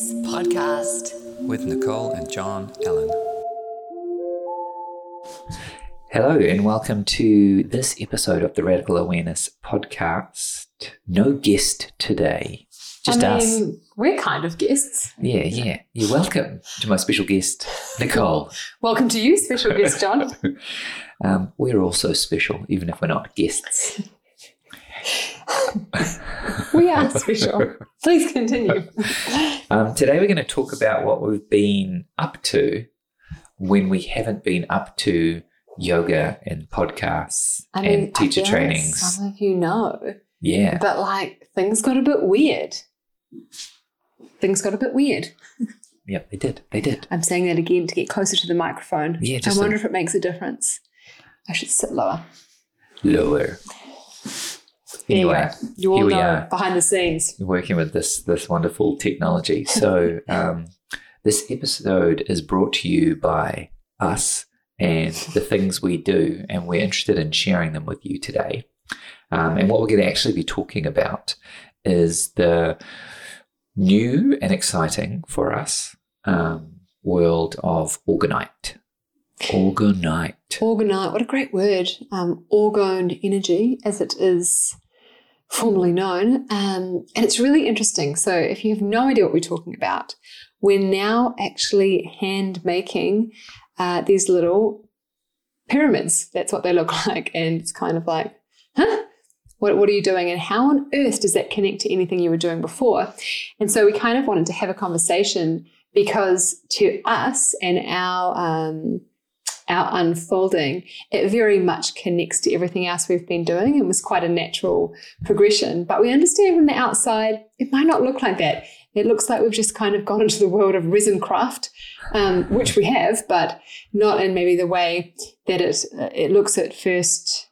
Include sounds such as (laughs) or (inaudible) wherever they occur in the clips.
Awareness Podcast. with Nicole and John Allen. Hello, and welcome to this episode of the Radical Awareness Podcast. No guest today, just I us. we're kind of guests. Yeah, yeah. You're welcome to my special guest, Nicole. Welcome to you, special guest John. (laughs) Um, we're also special, even if we're not guests. (laughs) We are special. (laughs) Please continue. Um, today, we're going to talk about what we've been up to when we haven't been up to yoga and podcasts I mean, and teacher trainings. Some of you know, Yeah. but like things got a bit weird. Things got a bit weird. yeah, they did. They did. I'm saying that again to get closer to the microphone. Yeah, I wonder a- if it makes a difference. I should sit lower. Lower. Anyway, you all here we know are. behind the scenes. working with this this wonderful technology. (laughs) So um, this episode is brought to you by us and the things we do, and we're interested in sharing them with you today. Um, and what we're going to actually be talking about is the new and exciting for us um, world of Orgonite. Orgonite. Orgonite, what a great word. Um, orgone energy, as it is formally known. Um, and it's really interesting. So, if you have no idea what we're talking about, we're now actually hand making uh, these little pyramids. That's what they look (laughs) like. And it's kind of like, huh? What, what are you doing? And how on earth does that connect to anything you were doing before? And so we kind of wanted to have a conversation because to us and our um, our unfolding, it very much connects to everything else we've been doing and was quite a natural progression. But we understand from the outside, it might not look like that. It looks like we've just kind of gone into the world of resin craft, um, which we have, but not in maybe the way that it it looks at first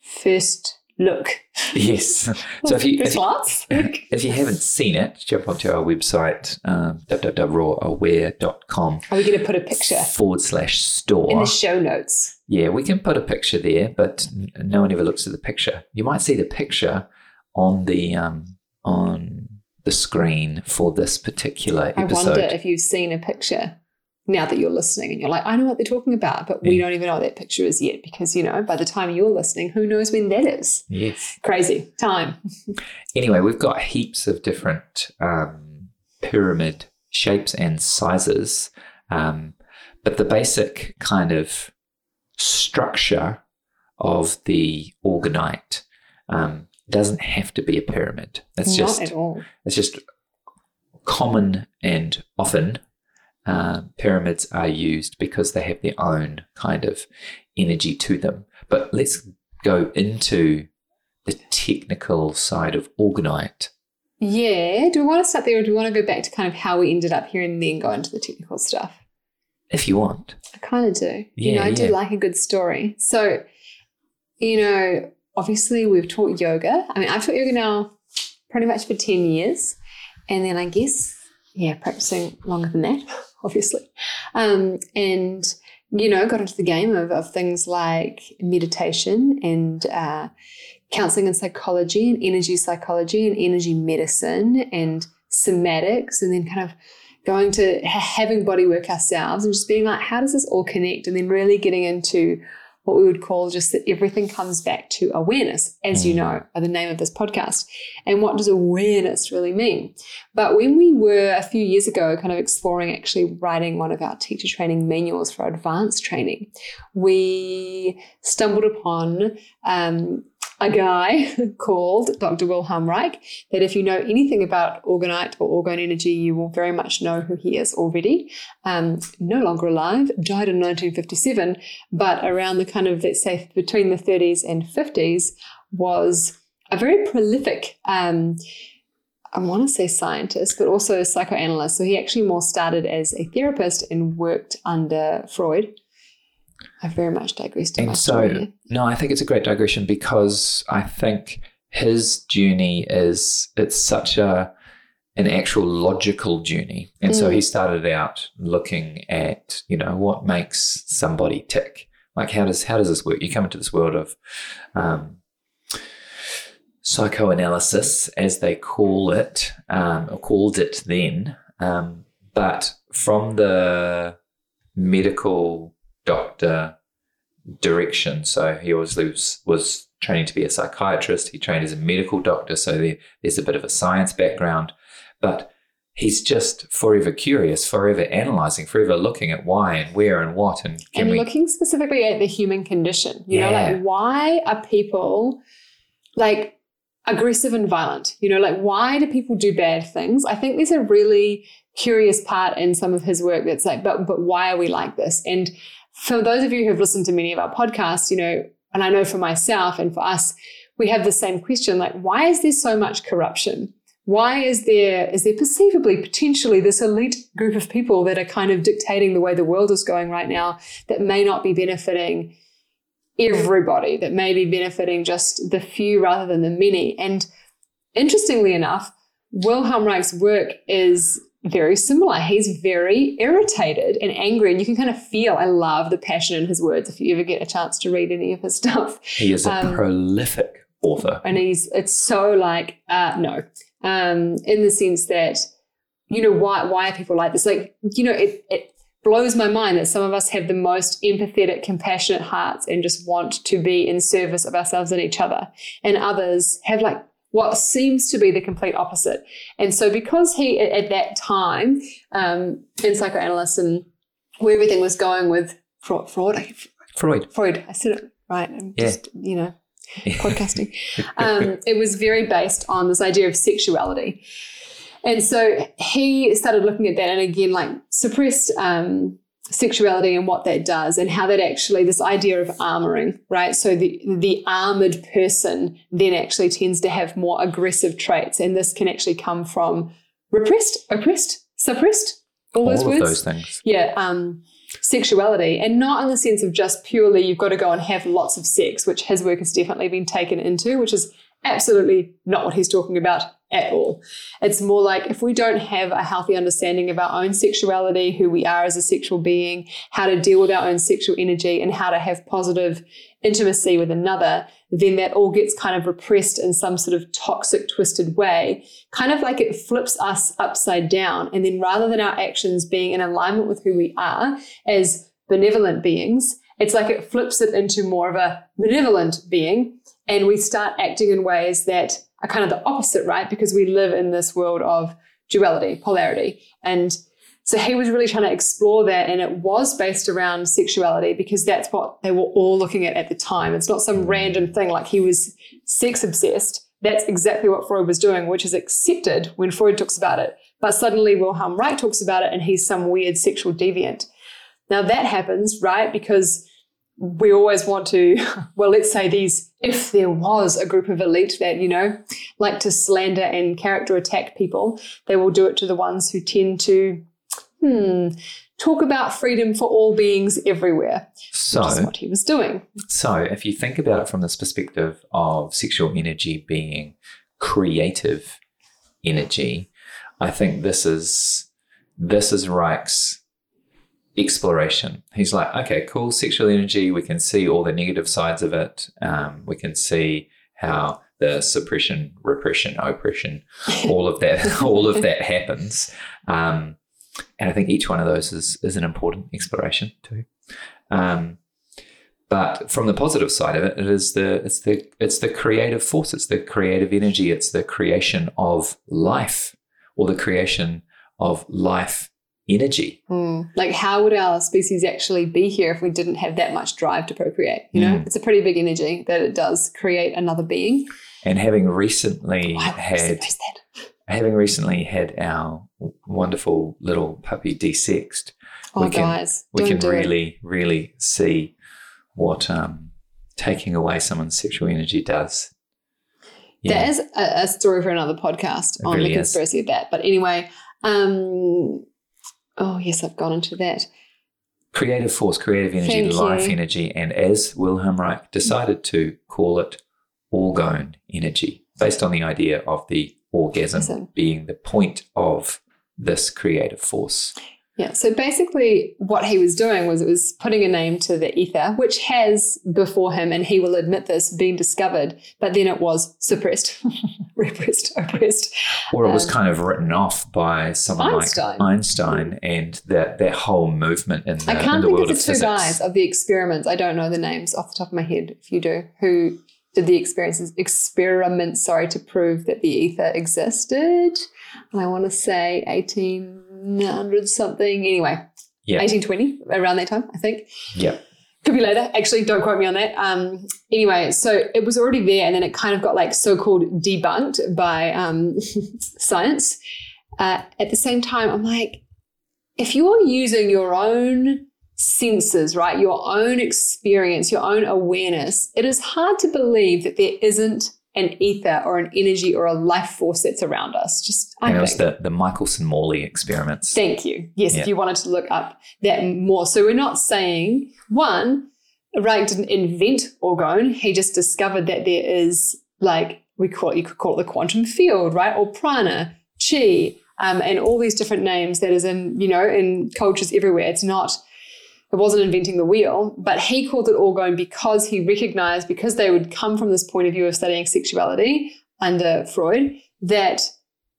first look. Yes. (laughs) So if you, if you. (laughs) If you haven't seen it, jump onto our website, um, www.rawaware.com Are we going to put a picture forward slash store in the show notes? yeah, we can put a picture there, but no one ever looks at the picture. You might see the picture on the um, on the screen for this particular episode. I wonder if you've seen a picture now that you're listening and you're like, I know what they're talking about, but we don't even know what that picture is yet because, you know, by the time you're listening, who knows when that is? yes. Crazy time. (laughs) Anyway, we've got heaps of different um, pyramid shapes and sizes, um, but the basic kind of structure of the orgonite um, doesn't have to be a pyramid. It's Not just at all. it's just common and often uh, pyramids are used because they have their own kind of energy to them. But let's go into the technical side of orgonite. Yeah. Do we want to start there or do we want to go back to kind of how we ended up here and then go into the technical stuff? If you want. I kind of do. you Yeah, know, I do like a good story. So, you know, obviously we've taught yoga. I mean, I've taught yoga now pretty much for 10 years. And then I guess, yeah, practicing longer than that, obviously. Um, and, you know, got into the game of, of things like meditation and uh, counseling and psychology and energy psychology and energy medicine and somatics and then kind of going to ha- having body work ourselves and just being like, how does this all connect? And then really getting into what we would call just that everything comes back to awareness, as you Mm. know, by the name of this podcast. And what does awareness really mean? But when we were a few years ago kind of exploring actually writing one of our teacher training manuals for advanced training, we stumbled upon um, a guy (laughs) called Dr. Wilhelm Reich that if you know anything about orgonite or orgone energy, you will very much know who he is already. Um, no longer alive, died in 1957, but around the kind of, let's say, between the 30s and 50s, was a very prolific. Um, I want to say scientist, but also psychoanalyst. So he actually more started as a therapist and worked under Freud. I very much digressed And story. so, here. no, I think it's a great digression because I think his journey is it's such a an actual logical journey. And so Mm. he started out looking at, you know, what makes somebody tick. Like how does how does this work? You come into this world of um, psychoanalysis, as they call it, um, or called it then, Um, but from the medical doctor direction, so he was was, was training to be a psychiatrist. He trained as a medical doctor, so there, there's a bit of a science background. But he's just forever curious, forever analyzing, forever looking at why and where and what and can and we looking specifically at the human condition. You know, like why are people like aggressive and violent? You know, like why do people do bad things? I think there's a really curious part in some of his work that's like, but but why are we like this? And for those of you who have listened to many of our podcasts, you know, and I know for myself and for us, we have the same question like, why is there so much corruption? Why is there is there perceivably potentially this elite group of people that are kind of dictating the way the world is going right now that may not be benefiting everybody, that may be benefiting just the few rather than the many? And interestingly enough, Wilhelm Reich's work is very similar. He's very irritated and angry, and you can kind of feel. I love the passion in his words. If you ever get a chance to read any of his stuff, he is a um, prolific author. and he's it's so like uh no um in the sense that you know why why are people like this like you know it it blows my mind that some of us have the most empathetic compassionate hearts and just want to be in service of ourselves and each other and others have like what seems to be the complete opposite and so because he at, at that time um in psychoanalysis and where everything was going with fraud, fraud Freud. Freud. I said it right. I'm Yeah. just, you know, podcasting. (laughs) Um, it was very based on this idea of sexuality. And so he started looking at that and again, like suppressed um, sexuality and what that does and how that actually, this idea of armoring, right? So the, the armored person then actually tends to have more aggressive traits. And this can actually come from repressed, oppressed, suppressed, all, All those words those things. yeah, um, sexuality, and not in the sense of just purely you've got to go and have lots of sex, which his work has definitely been taken into, which is absolutely not what he's talking about at all. It's more like if we don't have a healthy understanding of our own sexuality, who we are as a sexual being, how to deal with our own sexual energy, and how to have positive intimacy with another, then that all gets kind of repressed in some sort of toxic, twisted way, kind of like it flips us upside down. And then rather than our actions being in alignment with who we are as benevolent beings, it's like it flips it into more of a benevolent being. And we start acting in ways that are kind of the opposite, right? Because we live in this world of duality, polarity. And so he was really trying to explore that, and it was based around sexuality because that's what they were all looking at at the time. It's not some mm. random thing like he was sex obsessed. That's exactly what Freud was doing, which is accepted when Freud talks about it. But suddenly Wilhelm Reich talks about it, and he's some weird sexual deviant. Now that happens, right? Because we always want to, (laughs) well, let's say these, if there was a group of elite that, you know, like to slander and character attack people, they will do it to the ones who tend to, hmm, talk about freedom for all beings everywhere, So, which is what he was doing. so if you think about it from this perspective of sexual energy being creative energy, I think this is this is Reich's exploration. He's like, okay, cool, sexual energy. We can see all the negative sides of it. Um, we can see how the suppression, repression, oppression, (laughs) all of that, (laughs) all of that happens. Um, and I think each one of those is is an important exploration too. Um, but from the positive side of it, it is the it's the it's the creative force, it's the creative energy, it's the creation of life, or the creation of life energy. Hmm. Like, how would our species actually be here if we didn't have that much drive to procreate? You know, Mm. it's a pretty big energy that it does create another being. And having recently had having recently had our wonderful little puppy desexed, Oh, we can- guys, we can do it. really, really see what um, taking away someone's sexual energy does. That is a, a story for another podcast It on really the is. conspiracy of that. But anyway, um, oh yes, I've gone into that. creative force, creative energy, Thank life you. energy, and as Wilhelm Reich decided to call it orgone energy, based on the idea of the orgasm being the point of this creative force. Yeah. So basically, what he was doing was it was putting a name to the ether, which has before him, and he will admit this, been discovered, but then it was suppressed, (laughs) repressed, oppressed. Or it was Um, kind of written off by someone Einstein. like Einstein and that, that whole movement in the, world. I can't the think of the of two physics. guys of the experiments. I don't know the names off the top of my head. If you do, who did the experiences experiments? Sorry, to prove that the ether existed. I want to say eighteen hundred something. Anyway, Yeah. eighteen twenty around that time, I think. Yeah. Could be later. Actually, don't quote me on that. Um, anyway, so it was already there, and then it kind of got like so-called debunked by um, (laughs) science. Uh, at the same time, I'm like, if you're using your own senses, right, your own experience, your own awareness, it is hard to believe that there isn't an ether or an energy or a life force that's around us. Just I And it was the, the Michelson Morley experiments. Thank you. Yes, Yeah. if you wanted to look up that more. So we're not saying one, Reich didn't invent orgone. He just discovered that there is like we call it, you could call it the quantum field, right? Or prana, chi, um, and all these different names that is in, you know, in cultures everywhere. It's not it wasn't inventing the wheel, but he called it orgone because he recognized, because they would come from this point of view of studying sexuality under Freud, that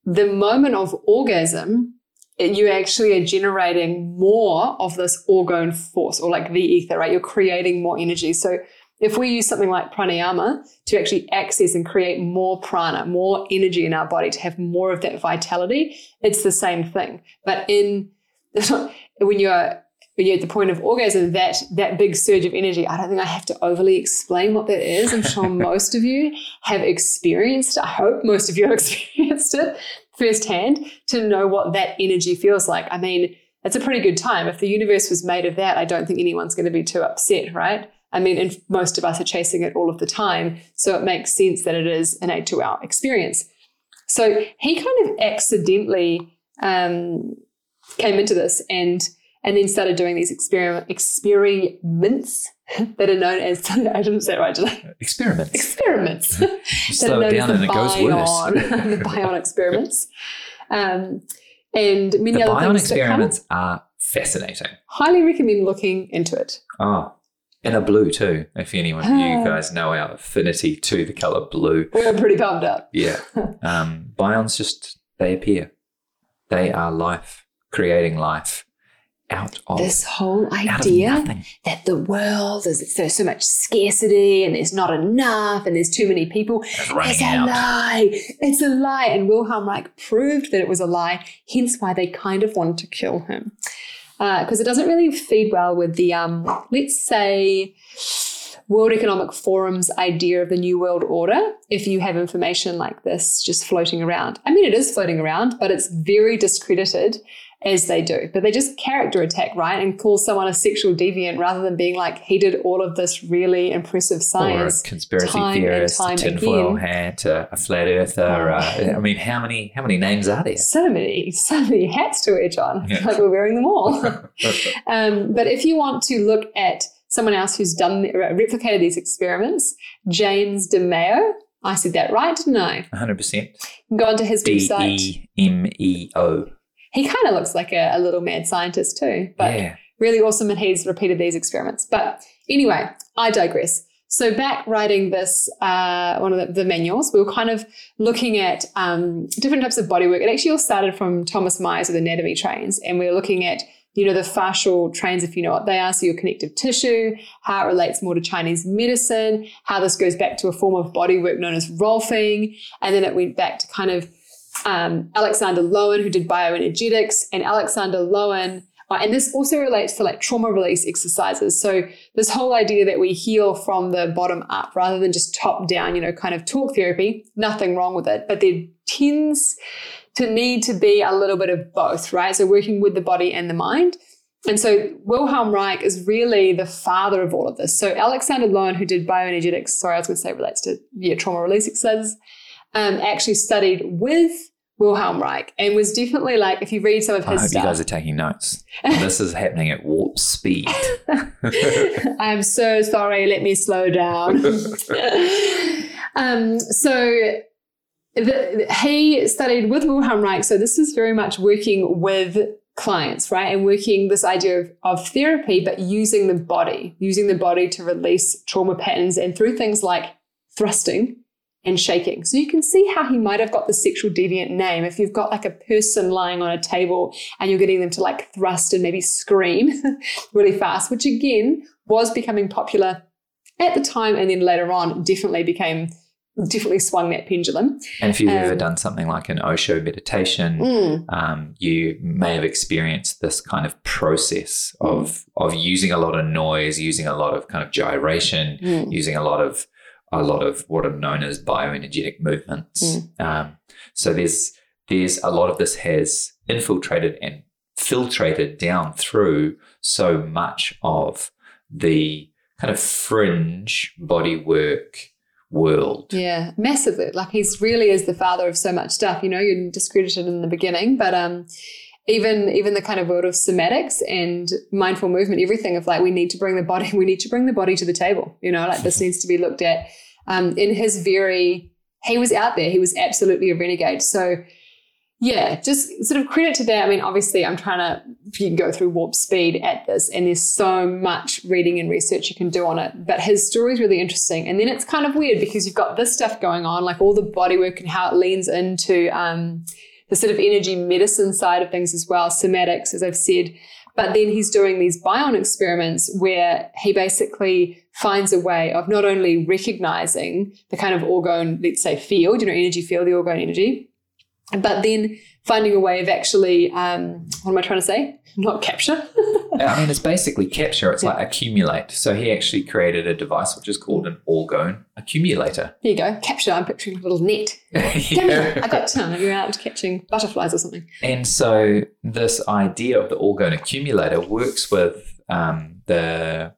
the moment of orgasm, you actually are generating more of this orgone force or like the ether, right? You're creating more energy. So if we use something like pranayama to actually access and create more prana, more energy in our body to have more of that vitality, it's the same thing. But in (laughs) when you're you're at the point of orgasm, that that big surge of energy, I don't think I have to overly explain what that is. I'm sure (laughs) most of you have experienced. I hope most of you have (laughs) experienced it firsthand to know what that energy feels like. I mean, it's a pretty good time. If the universe was made of that, I don't think anyone's going to be too upset, right? I mean, and most of us are chasing it all of the time. So it makes sense that it is innate to our experience. So he kind of accidentally um, came into this and and then started doing these experiment experiments (laughs) that are known as (laughs) I didn't say it right, did I? Experiments. Experiments. (laughs) That slow are it known down as and the it goes Bion, worse. the Bion experiments. Um, and many the other Bion things that come. experiments are fascinating. Highly recommend looking into it. Oh, and a blue too. If anyone of Ah. you guys know our affinity to the color blue, We're pretty pumped up. yeah. Um, bions just they appear. They are life, creating life out of This whole idea that the world is there's so much scarcity and there's not enough and there's too many people. It's a out. lie. It's a lie. And Wilhelm Reich proved that it was a lie, hence why they kind of wanted to kill him. Because it doesn't really feed well with the, um, let's say, World Economic Forum's idea of the New World Order if you have information like this just floating around. I mean, it is floating around, but it's very discredited as they do. But they just character attack, right? And call someone a sexual deviant rather than being like, he did all of this really impressive Or a science. conspiracy time and theorist, a time tinfoil again. hat, a, a flat earther. Oh. Uh, I mean, how many how many names are there? So many, so many hats to wear, John. Yeah. (laughs) Like we're wearing them all. (laughs) um, but if you want to look at someone else who's done replicated these experiments, James DeMeo, I said that right, didn't I? 100%. Go onto his D website. E M E O. He kind of looks like a, a little mad scientist too, but Yeah. really awesome and he's repeated these experiments. But anyway, I digress. So back writing this, uh, one of the, the manuals, we were kind of looking at um, different types of bodywork. It actually all started from Thomas Myers with anatomy trains, and we were looking at you know the fascial trains, if you know what they are, so your connective tissue, how it relates more to Chinese medicine, how this goes back to a form of bodywork known as rolfing, and then it went back to kind of um, Alexander Lowen, who did bioenergetics, and Alexander Lowen. uh, and this also relates to like trauma release exercises. So this whole idea that we heal from the bottom up rather than just top down, you know, kind of talk therapy, nothing wrong with it, but there tends to need to be a little bit of both, right? So working with the body and the mind. And so Wilhelm Reich is really the father of all of this. So Alexander Lowen, who did bioenergetics, sorry, I was going to say relates to yeah, trauma release exercises, um, actually studied with Wilhelm Reich and was definitely like, if you read some of his I hope you guys are taking notes. this is happening at warp speed. (laughs) I'm so sorry. Let me slow down. (laughs) um, so the, he studied with Wilhelm Reich. So this is very much working with clients, right? And working this idea of, of therapy, but using the body, using the body to release trauma patterns and through things like thrusting and shaking. So you can see how he might have got the sexual deviant name. If you've got like a person lying on a table and you're getting them to like thrust and maybe scream (laughs) really fast, which again was becoming popular at the time and then later on definitely became definitely swung that pendulum. And if you've Um, ever done something like an Osho meditation, Mm. um, you may have experienced this kind of process of of using a lot of noise, using a lot of kind of gyration, Mm. using a lot of a lot of what are known as bioenergetic movements. Um, so there's there's a lot of this has infiltrated and filtrated down through so much of the kind of fringe body work world. Yeah, massively. Like he's really is the father of so much stuff. You know, you're discredited in the beginning, but um, even even the kind of world of somatics and mindful movement, everything of like we need to bring the body, (laughs) we need to bring the body to the table. You know, like this needs to be looked at. Um, in his very, he was out there. He was absolutely a renegade. So. Yeah, just sort of credit to that. I mean, obviously, I'm trying to you can go through warp speed at this, and there's so much reading and research you can do on it. But his story is really interesting. And then it's kind of weird because you've got this stuff going on, like all the body work and how it leans into um, the sort of energy medicine side of things as well, somatics, as I've said. But then he's doing these bion experiments where he basically finds a way of not only recognizing the kind of orgone, let's say, field, you know, energy field, the orgone energy, but then finding a way of actually, um, what am I trying to say? Not capture. (laughs) I mean, it's basically capture. It's like accumulate. So he actually created a device which is called an orgone accumulator. There you go. Capture. I'm picturing a little net. (laughs) It. I got time. You're out catching butterflies or something. And so this idea of the orgone accumulator works with um, the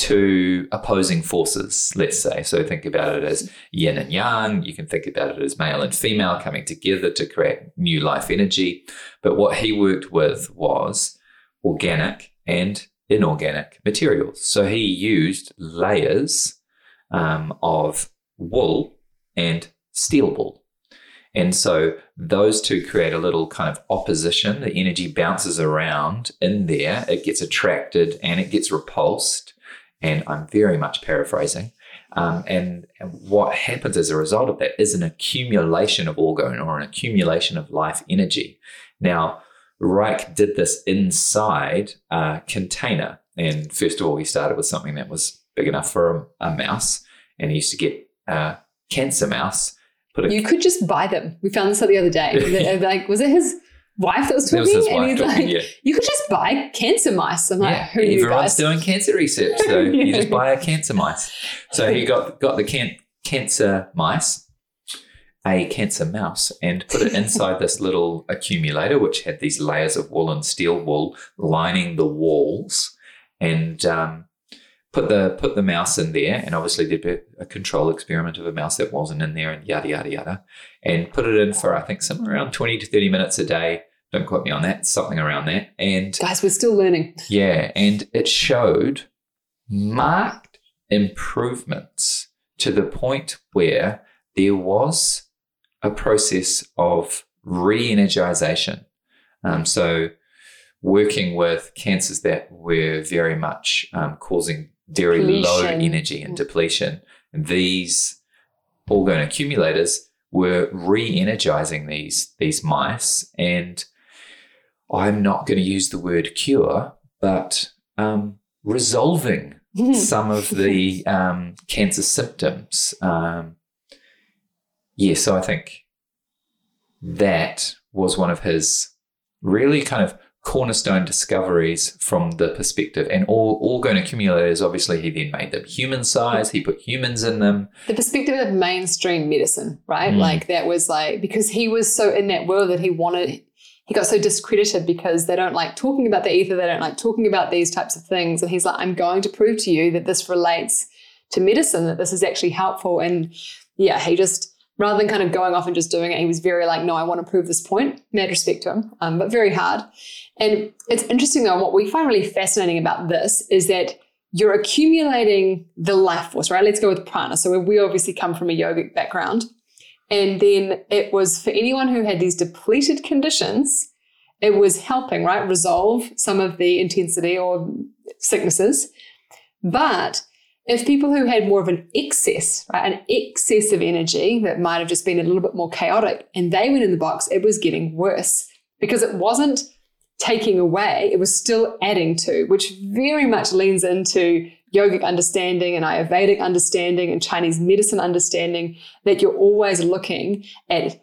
two opposing forces, let's say. So think about it as yin and yang. You can think about it as male and female coming together to create new life energy. But what he worked with was organic and inorganic materials. So he used layers um, of wool and steel wool. And so those two create a little kind of opposition. The energy bounces around in there, it gets attracted and it gets repulsed. And I'm very much paraphrasing. Um, and, and what happens as a result of that is an accumulation of orgone or an accumulation of life energy. Now, Reich did this inside a container. And first of all, he started with something that was big enough for a, a mouse. And he used to get a cancer mouse, put a You could just buy them. We found this out the other day. (laughs) Like, was it his wife that was talking? was and he's talking, like, yeah. you could just buy cancer mice. I'm like, yeah, who everyone's guys? doing cancer research, so (laughs) you just buy a cancer mice. So he got got the can- cancer mice, a cancer mouse, and put it inside this little accumulator, which had these layers of wool and steel wool lining the walls, and um, put the put the mouse in there, and obviously did a control experiment of a mouse that wasn't in there, and yada yada yada, and put it in for I think somewhere around twenty to thirty minutes a day. Don't quote me on that, something around that, and Guys, we're still learning. yeah, and it showed marked improvements to the point where there was a process of re energization. Um, so, working with cancers that were very much um, causing very low energy and depletion, these orgone accumulators were re energizing these, these mice. And I'm not going to use the word cure, but um, resolving (laughs) some of the um, cancer symptoms. Um, yeah, so I think that was one of his really kind of cornerstone discoveries from the perspective. And all orgone accumulators, obviously, he then made them human size. He put humans in them. the perspective of mainstream medicine, right? Mm. Like that was like because he was so in that world that he wanted he got so discredited because they don't like talking about the ether, they don't like talking about these types of things. And he's like, I'm going to prove to you that this relates to medicine, that this is actually helpful. And yeah, he just rather than kind of going off and just doing it, he was very like, no, I want to prove this point. Mad respect to him, um, but very hard. And it's interesting though, what we find really fascinating about this is that you're accumulating the life force, right? Let's go with prana. So we obviously come from a yogic background. And then it was for anyone who had these depleted conditions, it was helping, right, resolve some of the intensity or sicknesses. But if people who had more of an excess, right, an excess of energy that might have just been a little bit more chaotic, and they went in the box, it was getting worse because it wasn't taking away, it was still adding to, which very much leans into yogic understanding and Ayurvedic understanding and Chinese medicine understanding that you're always looking at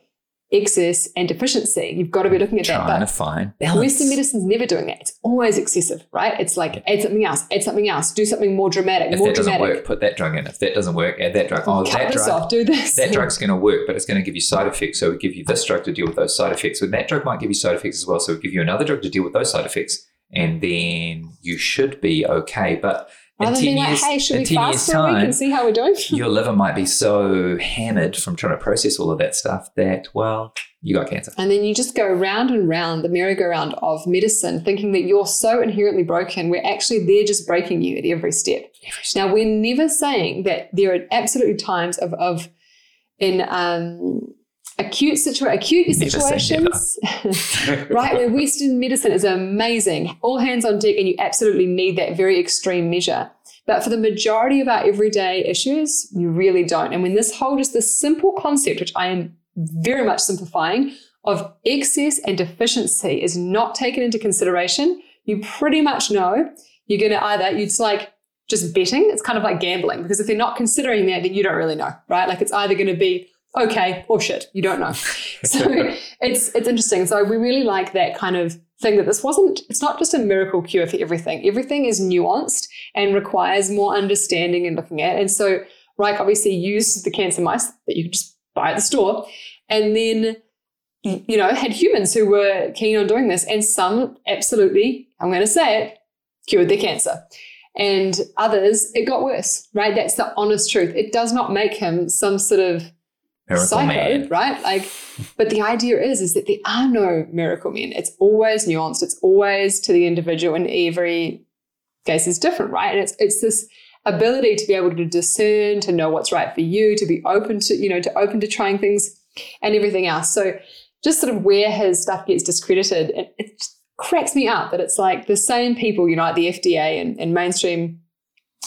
excess and deficiency. You've got to be looking at Trying that. to But find balance. Western medicine's never doing that. It's always excessive, right? It's like add something else, add something else, do something more dramatic, If more that doesn't dramatic. work, put that drug in. If that doesn't work, add that drug. Oh, Cut that this drug. off, do this. That drug's going to work, but it's going to give you side effects. So we give you this drug to deal with those side effects. And that drug might give you side effects as well. So we give you another drug to deal with those side effects. And then you should be okay. But Rather 10 than being years, like, hey, should we 10 fast for a week and see how we're doing? (laughs) your liver might be so hammered from trying to process all of that stuff that, well, you got cancer. And then you just go round and round the merry-go-round of medicine, thinking that you're so inherently broken, where actually they're just breaking you at every step. Now, we're never saying that there are absolutely times of, of in um, acute situa- acute situations, (laughs) right? Where Western medicine is amazing, all hands on deck, and you absolutely need that very extreme measure. But for the majority of our everyday issues, you really don't. And when this whole just this simple concept, which I am very much simplifying, of excess and deficiency is not taken into consideration, you pretty much know you're going to either, it's like just betting. It's kind of like gambling because if they're not considering that, then you don't really know, right? Like it's either going to be okay or shit. You don't know. (laughs) So it's it's interesting. So we really like that kind of thing that this wasn't. It's not just a miracle cure for everything. Everything is nuanced and requires more understanding and looking at. And so Reich obviously used the cancer mice that you could just buy at the store, and then you know had humans who were keen on doing this, and some absolutely, I'm going to say it, cured their cancer and others it got worse right that's the honest truth it does not make him some sort of Miracle psycho man. right like but the idea is is that there are no miracle men it's always nuanced it's always to the individual and every case is different right and it's it's this ability to be able to discern to know what's right for you to be open to you know to open to trying things and everything else so just sort of where his stuff gets discredited it, it cracks me up that it's like the same people, you know, like the FDA and, and mainstream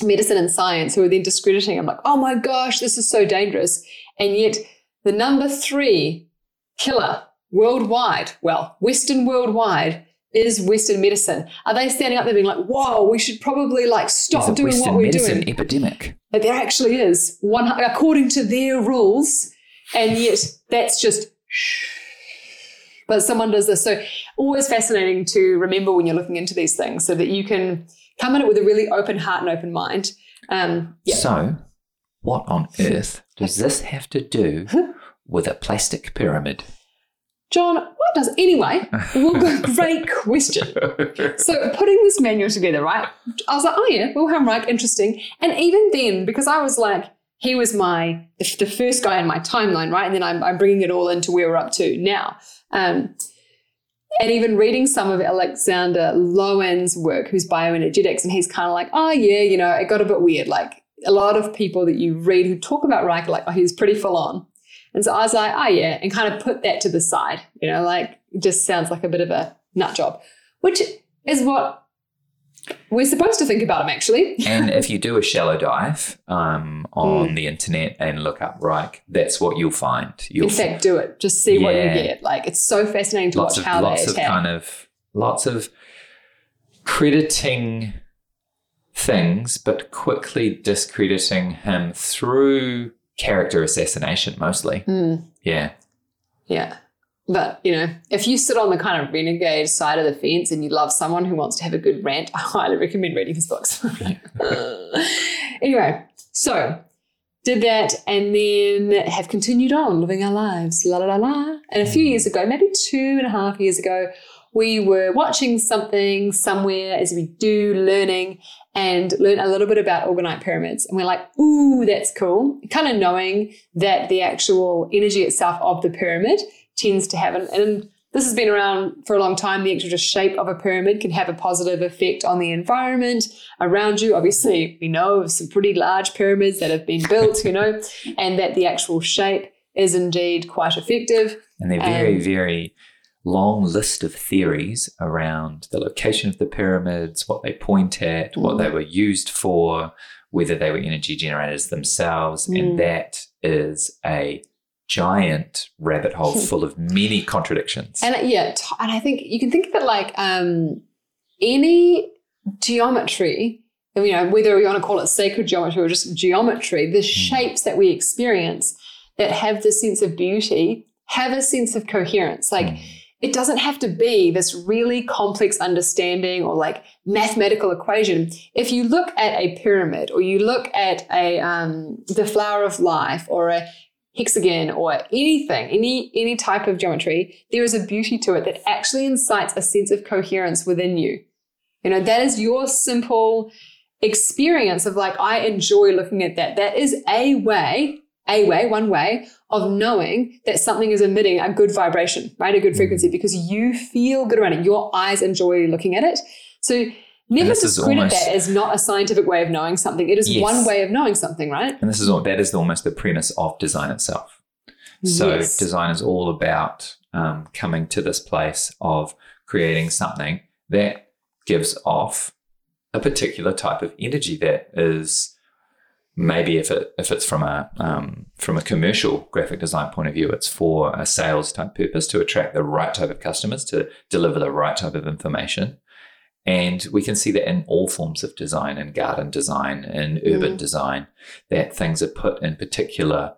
medicine and science who are then discrediting. I'm like, oh my gosh, this is so dangerous. And yet the number three killer worldwide, well, Western worldwide, is Western medicine. Are they standing up there being like, whoa, we should probably like stop doing Western what we're medicine doing? epidemic. Like there actually is one according to their rules, and yet that's just but someone does this. So always fascinating to remember when you're looking into these things so that you can come at it with a really open heart and open mind. Um, yeah. So, what on (laughs) earth does this have to do with a plastic pyramid? John, what does anyway? Well, (laughs) great question. So putting this manual together, right? I was like, oh yeah, Wilhelm Reich, interesting. And even then, because I was like, he was my the, first guy in my timeline, right? And then I'm, I'm bringing it all into where we're up to now. Um, and even reading some of Alexander Lowen's work, who's bioenergetics, and he's kind of like, oh yeah, you know, it got a bit weird. Like a lot of people that you read who talk about Reich are like, oh, he's pretty full on. And so I was like, oh yeah, and kind of put that to the side, you know, like it just sounds like a bit of a nut job, which is what we're supposed to think about him actually. (laughs) and if you do a shallow dive um, on Hmm. the internet and look up Reich, that's what you'll find. You'll In fact, do it. Just see what you get. Like it's so fascinating to lots watch of how lots they of attack. kind of lots of crediting things, but quickly discrediting him through character assassination mostly. Hmm. Yeah. Yeah. But, you know, if you sit on the kind of renegade side of the fence and you love someone who wants to have a good rant, (laughs) I highly recommend reading his books. (laughs) anyway, so did that and then have continued on living our lives. La la la la. And a few years ago, maybe two and a half years ago, we were watching something somewhere as we do, learning, and learn a little bit about orgonite pyramids. And we're like, ooh, that's cool. Kind of knowing that the actual energy itself of the pyramid tends to have, an, and this has been around for a long time, the actual just shape of a pyramid can have a positive effect on the environment around you. Obviously, we know of some pretty large pyramids that have been built, you know, and that the actual shape is indeed quite effective. And they're very, Um, very long list of theories around the location of the pyramids, what they point at, what they were used for, whether they were energy generators themselves. Mm. And that is a giant rabbit hole (laughs) full of many contradictions. And yeah, and I think you can think of it like um, any geometry, you know, whether you want to call it sacred geometry or just geometry, the shapes that we experience that have this sense of beauty have a sense of coherence. Like Mm. It doesn't have to be this really complex understanding or like mathematical equation. If you look at a pyramid or you look at a um, the flower of life or a hexagon or anything, any any type of geometry, there is a beauty to it that actually incites a sense of coherence within you. You know, that is your simple experience of like, I enjoy looking at that. That is a way, a way, one way of knowing that something is emitting a good vibration, right? A good frequency because you feel good around it. Your eyes enjoy looking at it. So never discredit almost- that as not a scientific way of knowing something. It is Yes. one way of knowing something, right? And this is all, that is almost the premise of design itself. So Yes. design is all about um, coming to this place of creating something that gives off a particular type of energy that is maybe if it if it's from a um, from a commercial graphic design point of view, it's for a sales type purpose to attract the right type of customers to deliver the right type of information. And we can see that in all forms of design, in garden design, in urban Mm. design, that things are put in particular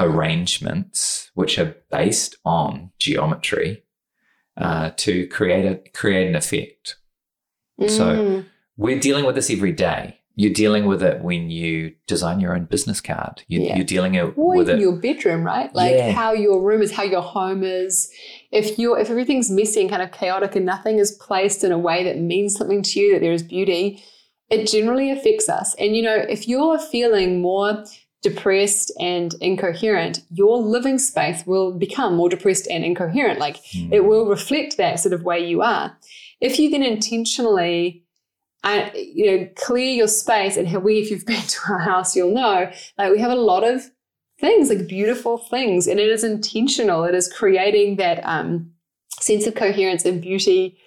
arrangements which are based on geometry uh, to create a create an effect. So Mm. we're dealing with this every day. You're dealing with it when you design your own business card. You, Yeah. You're dealing with it or with even it. your bedroom, right? Like Yeah. how your room is, how your home is. If you're if everything's messy and kind of chaotic and nothing is placed in a way that means something to you, that there is beauty, it generally affects us. And you know, if you're feeling more depressed and incoherent, your living space will become more depressed and incoherent. Like Hmm. it will reflect that sort of way you are. If you then intentionally, uh, you know, clear your space, and we, if you've (laughs) been to our house, you'll know, like we have a lot of things, like beautiful things, and it is intentional. It is creating that um, sense of coherence and beauty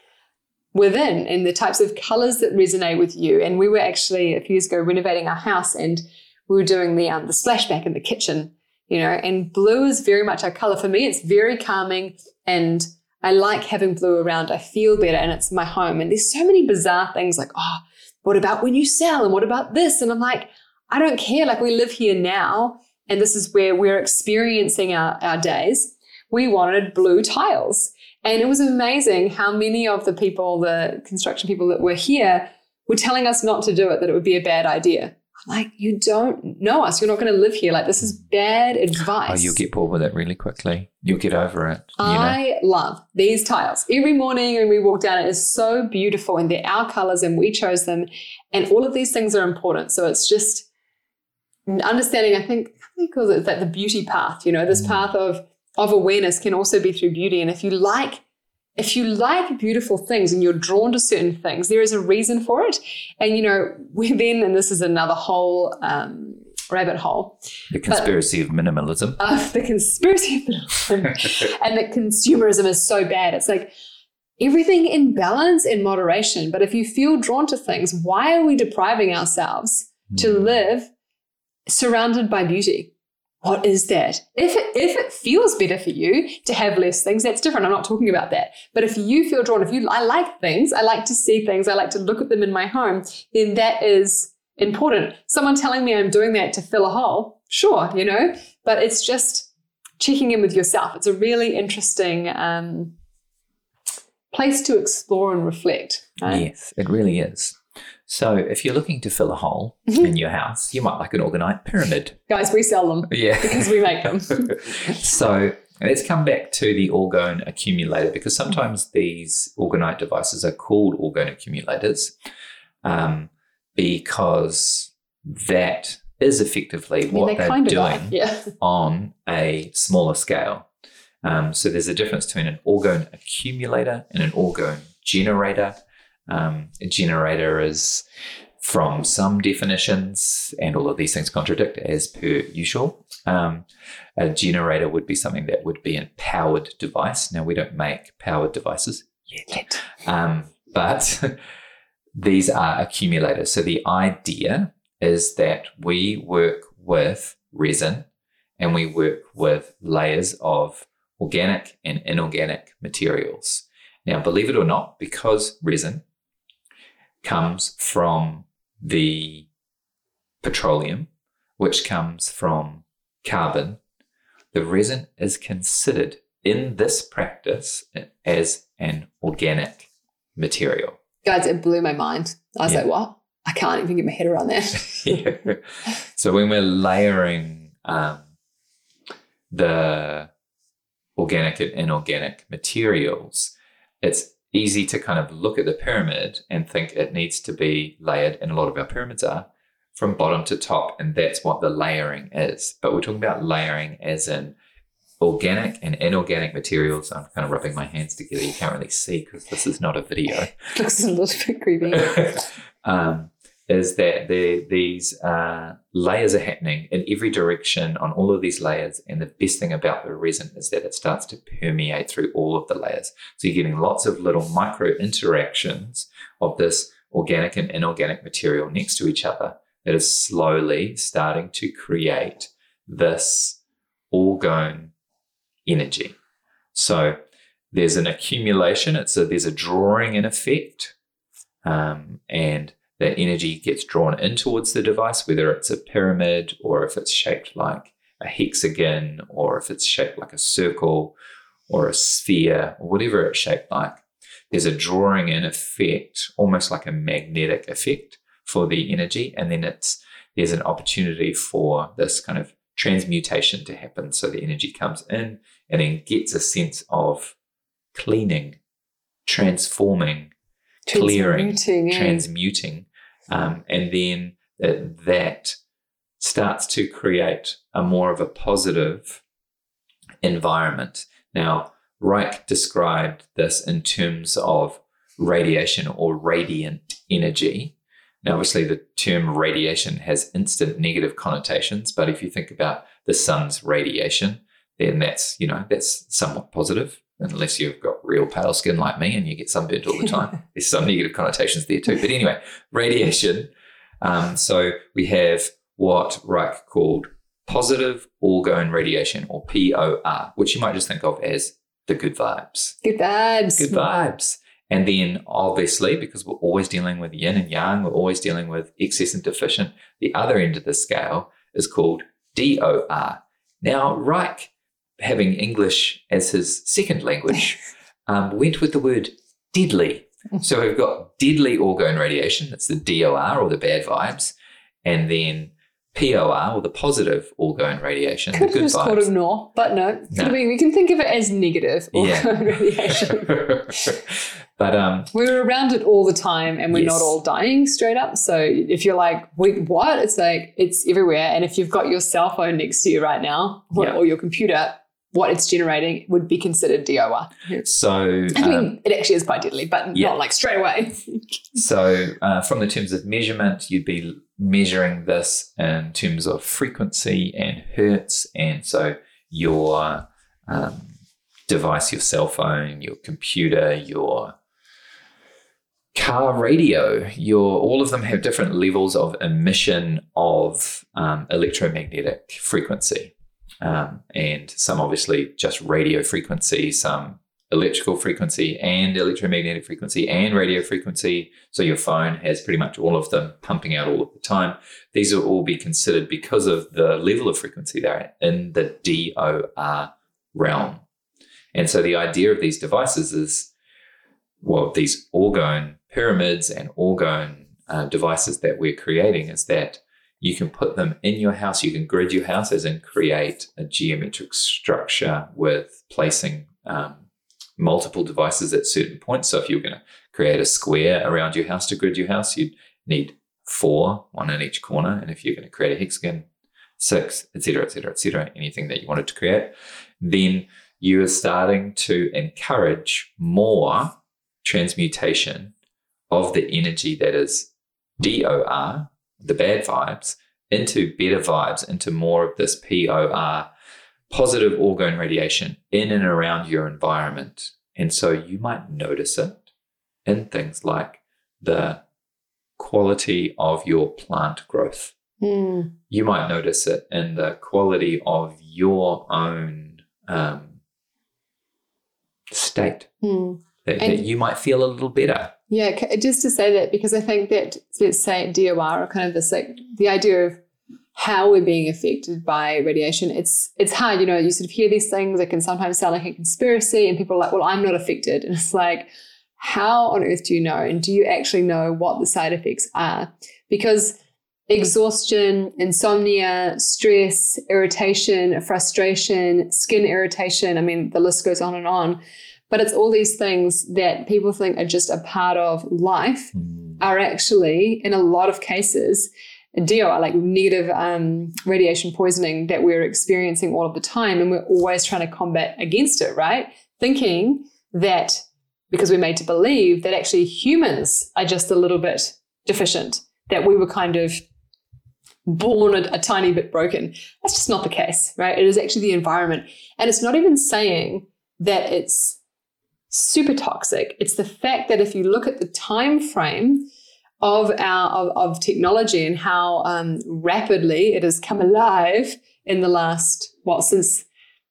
within, and the types of colors that resonate with you. And we were actually a few years ago renovating our house, and we were doing the um, the splashback in the kitchen, you know, and blue is very much our color. For me, it's very calming and I like having blue around. I feel better and it's my home. And there's so many bizarre things like, oh, what about when you sell? And what about this? And I'm like, I don't care. Like we live here now and this is where we're experiencing our, our days. We wanted blue tiles. And it was amazing how many of the people, the construction people that were here, were telling us not to do it, that it would be a bad idea. Like, you don't know us. You're not going to live here. Like, this is bad advice. Oh, you'll get bored with it really quickly. You'll get over it. You know? I love these tiles. Every morning when we walk down, it is so beautiful and they're our colors and we chose them. And all of these things are important. So it's just understanding, I think, he calls it that the beauty path, you know, this Mm. path of of awareness can also be through beauty. And if you like if you like beautiful things and you're drawn to certain things, there is a reason for it. And you know, (laughs) we then, and this is another whole um, rabbit hole, the conspiracy of minimalism. of (laughs) the conspiracy theory (laughs) and that consumerism is so bad. It's like everything in balance and moderation. But if you feel drawn to things, why are we depriving ourselves to Mm. live surrounded by beauty? What is that? If it, if it feels better for you to have less things, that's different. I'm not talking about that. But if you feel drawn, if you I like things, I like to see things, I like to look at them in my home, then that is important. Someone telling me I'm doing that to fill a hole, sure, you know, but it's just checking in with yourself. It's a really interesting um, place to explore and reflect. Right? Yes, it really is. So if you're looking to fill a hole in your house, you might like an orgonite pyramid. Guys, we sell them Yeah. because we make them. (laughs) so let's come back to the orgone accumulator because sometimes these orgonite devices are called orgone accumulators um, because that is effectively I mean, what they they're of doing. Yeah. (laughs) on a smaller scale. Um, so there's a difference between an orgone accumulator and an orgone generator. Um, a generator is from some definitions, and all of these things contradict as per usual. Um, a generator would be something that would be a powered device. Now, we don't make powered devices yet, um, but (laughs) these are accumulators. So the idea is that we work with resin and we work with layers of organic and inorganic materials. Now, believe it or not, because resin comes from the petroleum, which comes from carbon, the resin is considered in this practice as an organic material. Guys, it blew my mind. I was Yeah. like, what? I can't even get my head around that. (laughs) Yeah. So when we're layering um, the organic and inorganic materials, it's easy to kind of look at the pyramid and think it needs to be layered, and a lot of our pyramids are from bottom to top, and that's what the layering is. But we're talking about layering as in organic and inorganic materials. I'm kind of rubbing my hands together. You can't really see because this is not a video (laughs) Looks a little bit creepy. (laughs) um, is that the, these uh, layers are happening in every direction on all of these layers. And the best thing about the resin is that it starts to permeate through all of the layers. So you're getting lots of little micro interactions of this organic and inorganic material next to each other that is slowly starting to create this orgone energy. So there's an accumulation. It's a, there's a drawing in effect, um, and that energy gets drawn in towards the device, whether it's a pyramid or if it's shaped like a hexagon or if it's shaped like a circle or a sphere or whatever it's shaped like. There's a drawing in effect, almost like a magnetic effect for the energy, and then it's there's an opportunity for this kind of transmutation to happen. So the energy comes in and then gets a sense of cleaning, transforming, clearing, Transmuting, yeah. transmuting, um, and then that, that starts to create a more of a positive environment. Now, Reich described this in terms of radiation or radiant energy. Now, obviously, the term radiation has instant negative connotations, but if you think about the sun's radiation, then that's you know that's somewhat positive. Unless you've got real pale skin like me and you get sunburnt all the (laughs) time, there's some negative connotations there too. But anyway, (laughs) radiation. Um, so we have what Reich called positive orgone radiation, or POR, which you might just think of as the good vibes Good vibes. good vibes. And then obviously, because we're always dealing with yin and yang, we're always dealing with excess and deficient, the other end of the scale is called DOR. Now, Reich, having English as his second language, um, went with the word deadly. (laughs) So we've got deadly orgone radiation, that's the DOR or the bad vibes, and then POR or the positive orgone radiation, Could the have good just called vibes. him no, but no. No. been, we can think of it as negative Yeah. (laughs) radiation. (laughs) but um, We're around it all the time and we're Yes. not all dying straight up. So if you're like, wait, what? It's like, it's everywhere. And if you've got your cell phone next to you right now or, Yeah. or your computer, what it's generating would be considered DOR. so I um, mean, it actually is quite deadly, but yeah. not like straight away. (laughs) So, uh, from the terms of measurement, you'd be measuring this in terms of frequency and hertz. And so, your um, device, your cell phone, your computer, your car radio, your all of them have different levels of emission of um, electromagnetic frequency. Um, and some obviously just radio frequency, some electrical frequency and electromagnetic frequency and radio frequency. So your phone has pretty much all of them pumping out all of the time. These will all be considered because of the level of frequency they're in the DOR realm. And so the idea of these devices is, well, these orgone pyramids and orgone uh, devices that we're creating is that you can put them in your house, you can grid your houses and create a geometric structure with placing um, multiple devices at certain points. So if you're going to create a square around your house to grid your house, you'd need four, one in each corner. And if you're going to create a hexagon, six, etc., etc., etc., anything that you wanted to create, then you are starting to encourage more transmutation of the energy that is DOR, the bad vibes, into better vibes, into more of this POR, positive orgone radiation in and around your environment. And so you might notice it in things like the quality of your plant growth. Mm. You might notice it in the quality of your own um, state. Mm. That, that you might feel a little better. Yeah, just to say that because I think that let's say DOR or kind of this like the idea of how we're being affected by radiation. It's it's hard, you know. You sort of hear these things. It can sometimes sound like a conspiracy, and people are like, "Well, I'm not affected," (laughs) and it's like, how on earth do you know? And do you actually know what the side effects are? Because exhaustion, insomnia, stress, irritation, frustration, skin irritation. I mean, the list goes on and on. But it's all these things that people think are just a part of life are actually, in a lot of cases, DOR, like negative um, radiation poisoning that we're experiencing all of the time. And we're always trying to combat against it, right? Thinking that because we're made to believe that actually humans are just a little bit deficient, that we were kind of born a, a tiny bit broken. That's just not the case, right? It is actually the environment. And it's not even saying that it's super toxic. It's the fact that if you look at the time frame of our of, of technology and how um, rapidly it has come alive in the last what since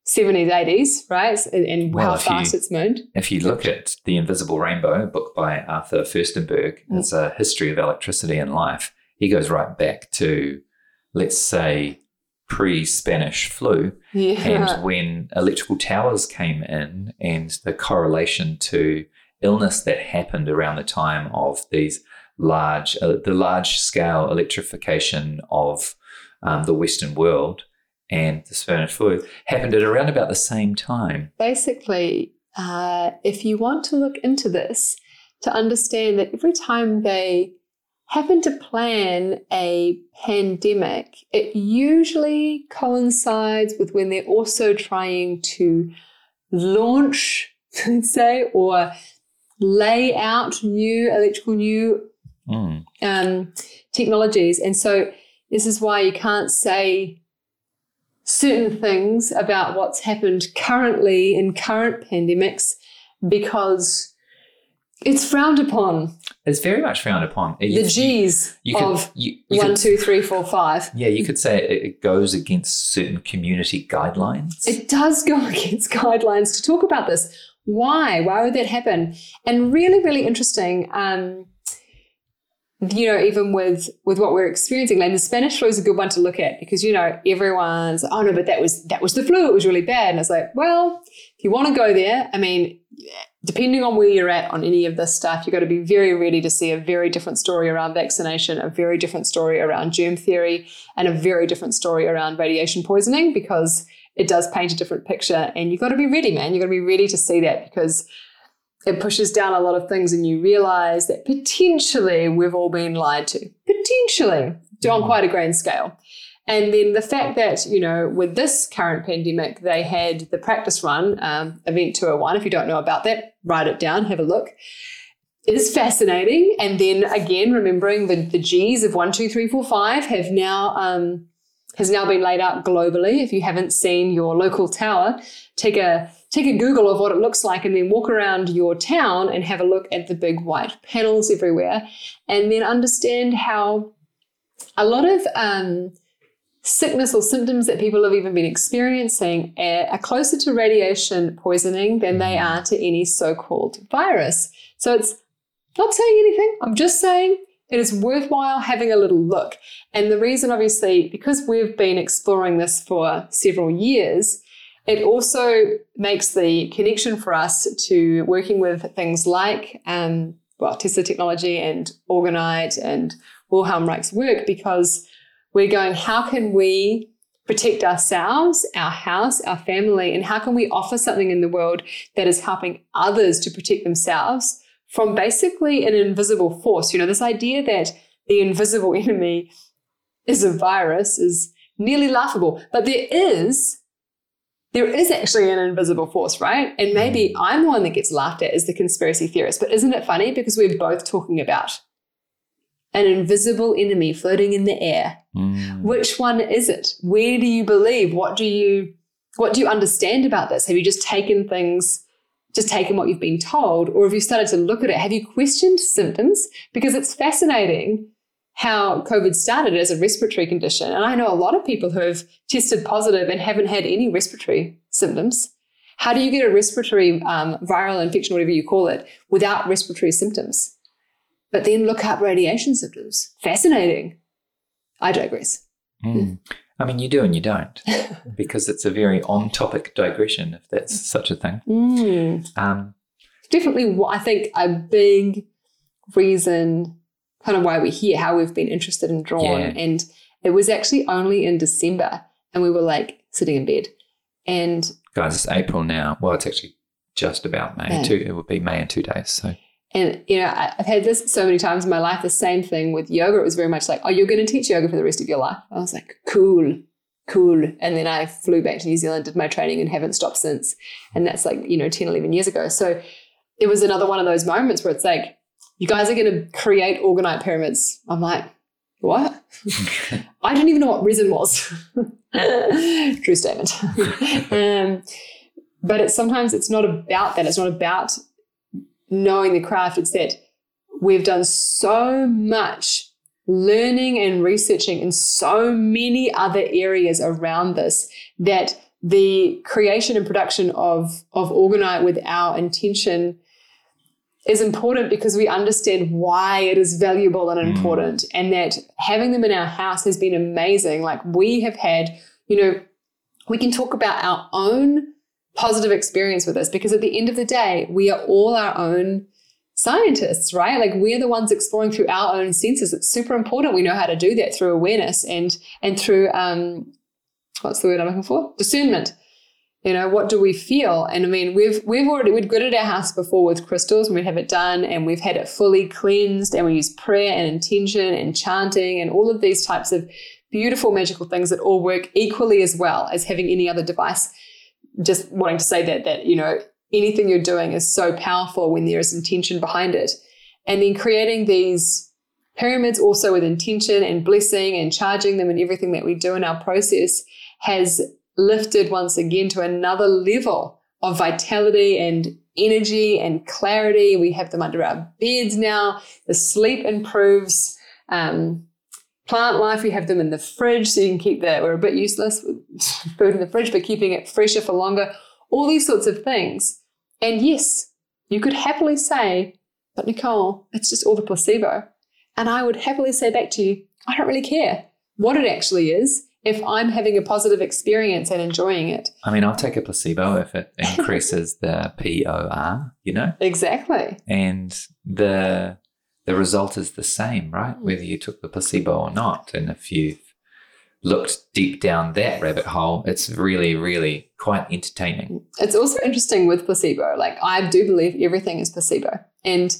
70s 80s right and, and Well, how if you- fast it's moved If you look at The Invisible Rainbow, a book by Arthur Firstenberg, Mm. it's a history of electricity and life. He goes right back to, let's say, pre Spanish flu, yeah and when electrical towers came in, and the correlation to illness that happened around the time of these large, uh, the large scale electrification of um, the Western world and the Spanish flu happened at around about the same time. basically, uh, if you want to look into this, to understand that every time they happen to plan a pandemic, it usually coincides with when they're also trying to launch, (laughs) let's say, or lay out new electrical new Mm. um, technologies. And so this is why you can't say certain things about what's happened currently in current pandemics because it's frowned upon. It's very much frowned upon. The G's you could, of you, you one, could- two, three, four, five. yeah, you could say it, it goes against certain community guidelines. It does go (laughs) against guidelines to talk about this. Why? Why would that happen? And really, really interesting. Um, you know, even with with what we're experiencing, like the Spanish flu is a good one to look at because you know everyone's oh no, but that was that was the flu. It was really bad. And it's like, well, if you want to go there, I mean, depending on where you're at on any of this stuff, you've got to be very ready to see a very different story around vaccination, a very different story around germ theory, and a very different story around radiation poisoning because it does paint a different picture. And you've got to be ready, man. You've got to be ready to see that because it pushes down a lot of things and you realize that potentially we've all been lied to. Potentially, on quite a grand scale. And then the fact that, you know, with this current pandemic, they had the practice run, um, Event 201. If you don't know about that, write it down, have a look. Is fascinating. And then again, remembering the, the G's of one, two, three, four, five have now um, has now been laid out globally. If you haven't seen your local tower, take a take a Google of what it looks like and then walk around your town and have a look at the big white panels everywhere and then understand how a lot of um, sickness or symptoms that people have even been experiencing are, are closer to radiation poisoning than they are to any so-called virus. So it's not saying anything. I'm just saying it is worthwhile having a little look. And the reason, obviously, because we've been exploring this for several years, it also makes the connection for us to working with things like, um, well, Tesla Technology and Orgonite and Wilhelm Reich's work because we're going, how can we protect ourselves, our house, our family, and how can we offer something in the world that is helping others to protect themselves from basically an invisible force? You know, this idea that the invisible (laughs) enemy is a virus is nearly laughable, but there is there is actually an invisible force, right? And maybe I'm the one that gets laughed at as the conspiracy theorist, but isn't it funny because we're both talking about an invisible enemy floating in the air. Mm. Which one is it? Where do you believe? What do you what do you understand about this? Have you just taken things just taken what you've been told or have you started to look at it? Have you questioned symptoms? Because it's fascinating how COVID started as a respiratory condition. And I know a lot of people who have tested positive and haven't had any respiratory symptoms. How do you get a respiratory um, viral infection, whatever you call it, without respiratory symptoms? But then look up radiation symptoms. Fascinating. I digress. Mm. I mean, you do and you don't, (laughs) because it's a very on topic digression, if that's such a thing. Mm. Um, Definitely, I think a big reason, kind of why we're here, how we've been interested and drawn. Yeah. And it was actually only in December, and we were like sitting in bed. And guys, it's April now. Well, it's actually just about May. Two, it would be May in two days. So, And you know, I've had this so many times in my life. The same thing with yoga. It was very much like, "Oh, you're going to teach yoga for the rest of your life." I was like, "Cool, cool." And then I flew back to New Zealand, did my training, and haven't stopped since. And that's like you know, 10, 11 years ago. So it was another one of those moments where it's like, "You guys are going to create orgonite pyramids." I'm like, "What?" (laughs) I didn't even know what resin was. (laughs) True statement. (laughs) um, but it's sometimes it's not about that. It's not about knowing the craft. It's that we've done so much learning and researching in so many other areas around this that the creation and production of of orgonite with our intention is important because we understand why it is valuable and Mm. important and that having them in our house has been amazing. Like we have had you know we can talk about our own positive experience with this because at the end of the day we are all our own scientists right? Like we're the ones exploring through our own senses. It's super important we know how to do that through awareness and and through um what's the word i'm looking for? Discernment you know what do we feel? And i mean we've we've already we'd gritted our house before with crystals and we'd have it done and we've had it fully cleansed and we use prayer and intention and chanting and all of these types of beautiful magical things that all work equally as well as having any other device. Just wanting to say that that you know anything you're doing is so powerful when there is intention behind it. And then creating these pyramids also with intention and blessing and charging them and everything that we do in our process has lifted once again to another level of vitality and energy and clarity. We have them under our beds now. The sleep improves. Um, plant life we have them in the fridge so you can keep that. we're a bit useless with (laughs) food in the fridge but keeping it fresher for longer. All these sorts of things. And yes you could happily say but nicole it's just all the placebo. And i would happily say back to you i don't really care what it actually is if i'm having a positive experience and enjoying it I mean, I'll take a placebo if it (laughs) increases the POR, you know, exactly and the the result is the same, right? Whether you took the placebo or not. And if you've looked deep down that rabbit hole, it's really, really quite entertaining. it's also interesting with placebo like i do believe everything is placebo and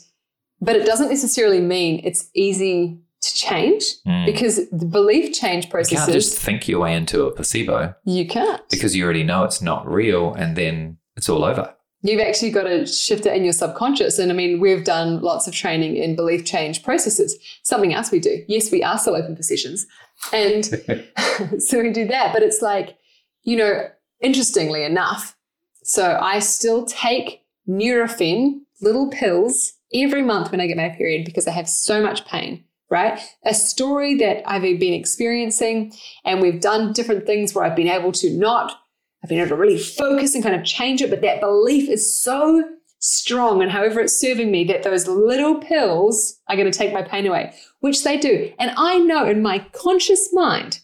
but it doesn't necessarily mean it's easy to change Mm. because the belief change You can't just think your way into a placebo you can't. because you already know it's not real and then it's all over. you've actually got to shift it in your subconscious. And i mean we've done lots of training in belief change processes. Something else we do. Yes we are still open for sessions. And (laughs) (laughs) so we do that. But it's like you know interestingly enough so i still take nurofen little pills every month when i get my period because i have so much pain right a story that i've been experiencing and we've done different things where i've been able to not i've been able to really focus and kind of change it but that belief is so strong and however it's serving me that those little pills are going to take my pain away which they do and i know in my conscious mind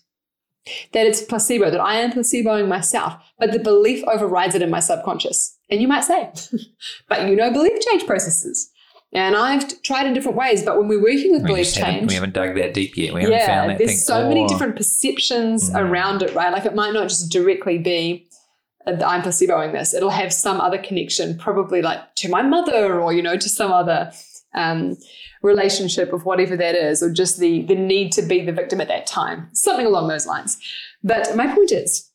that it's placebo, that I am placeboing myself, but the belief overrides it in my subconscious. And you might say, (laughs) but you know belief change processes. And I've tried in different ways, but when we're working with We, belief change, we haven't dug that deep yet. We haven't yeah, found that there's thing. so many different perceptions Mm. around it, right? Like it might not just directly be uh, I'm placeboing this. It'll have some other connection, probably like to my mother or, you know, to some other um, relationship of whatever that is, or just the, the need to be the victim at that time, something along those lines. But my point is,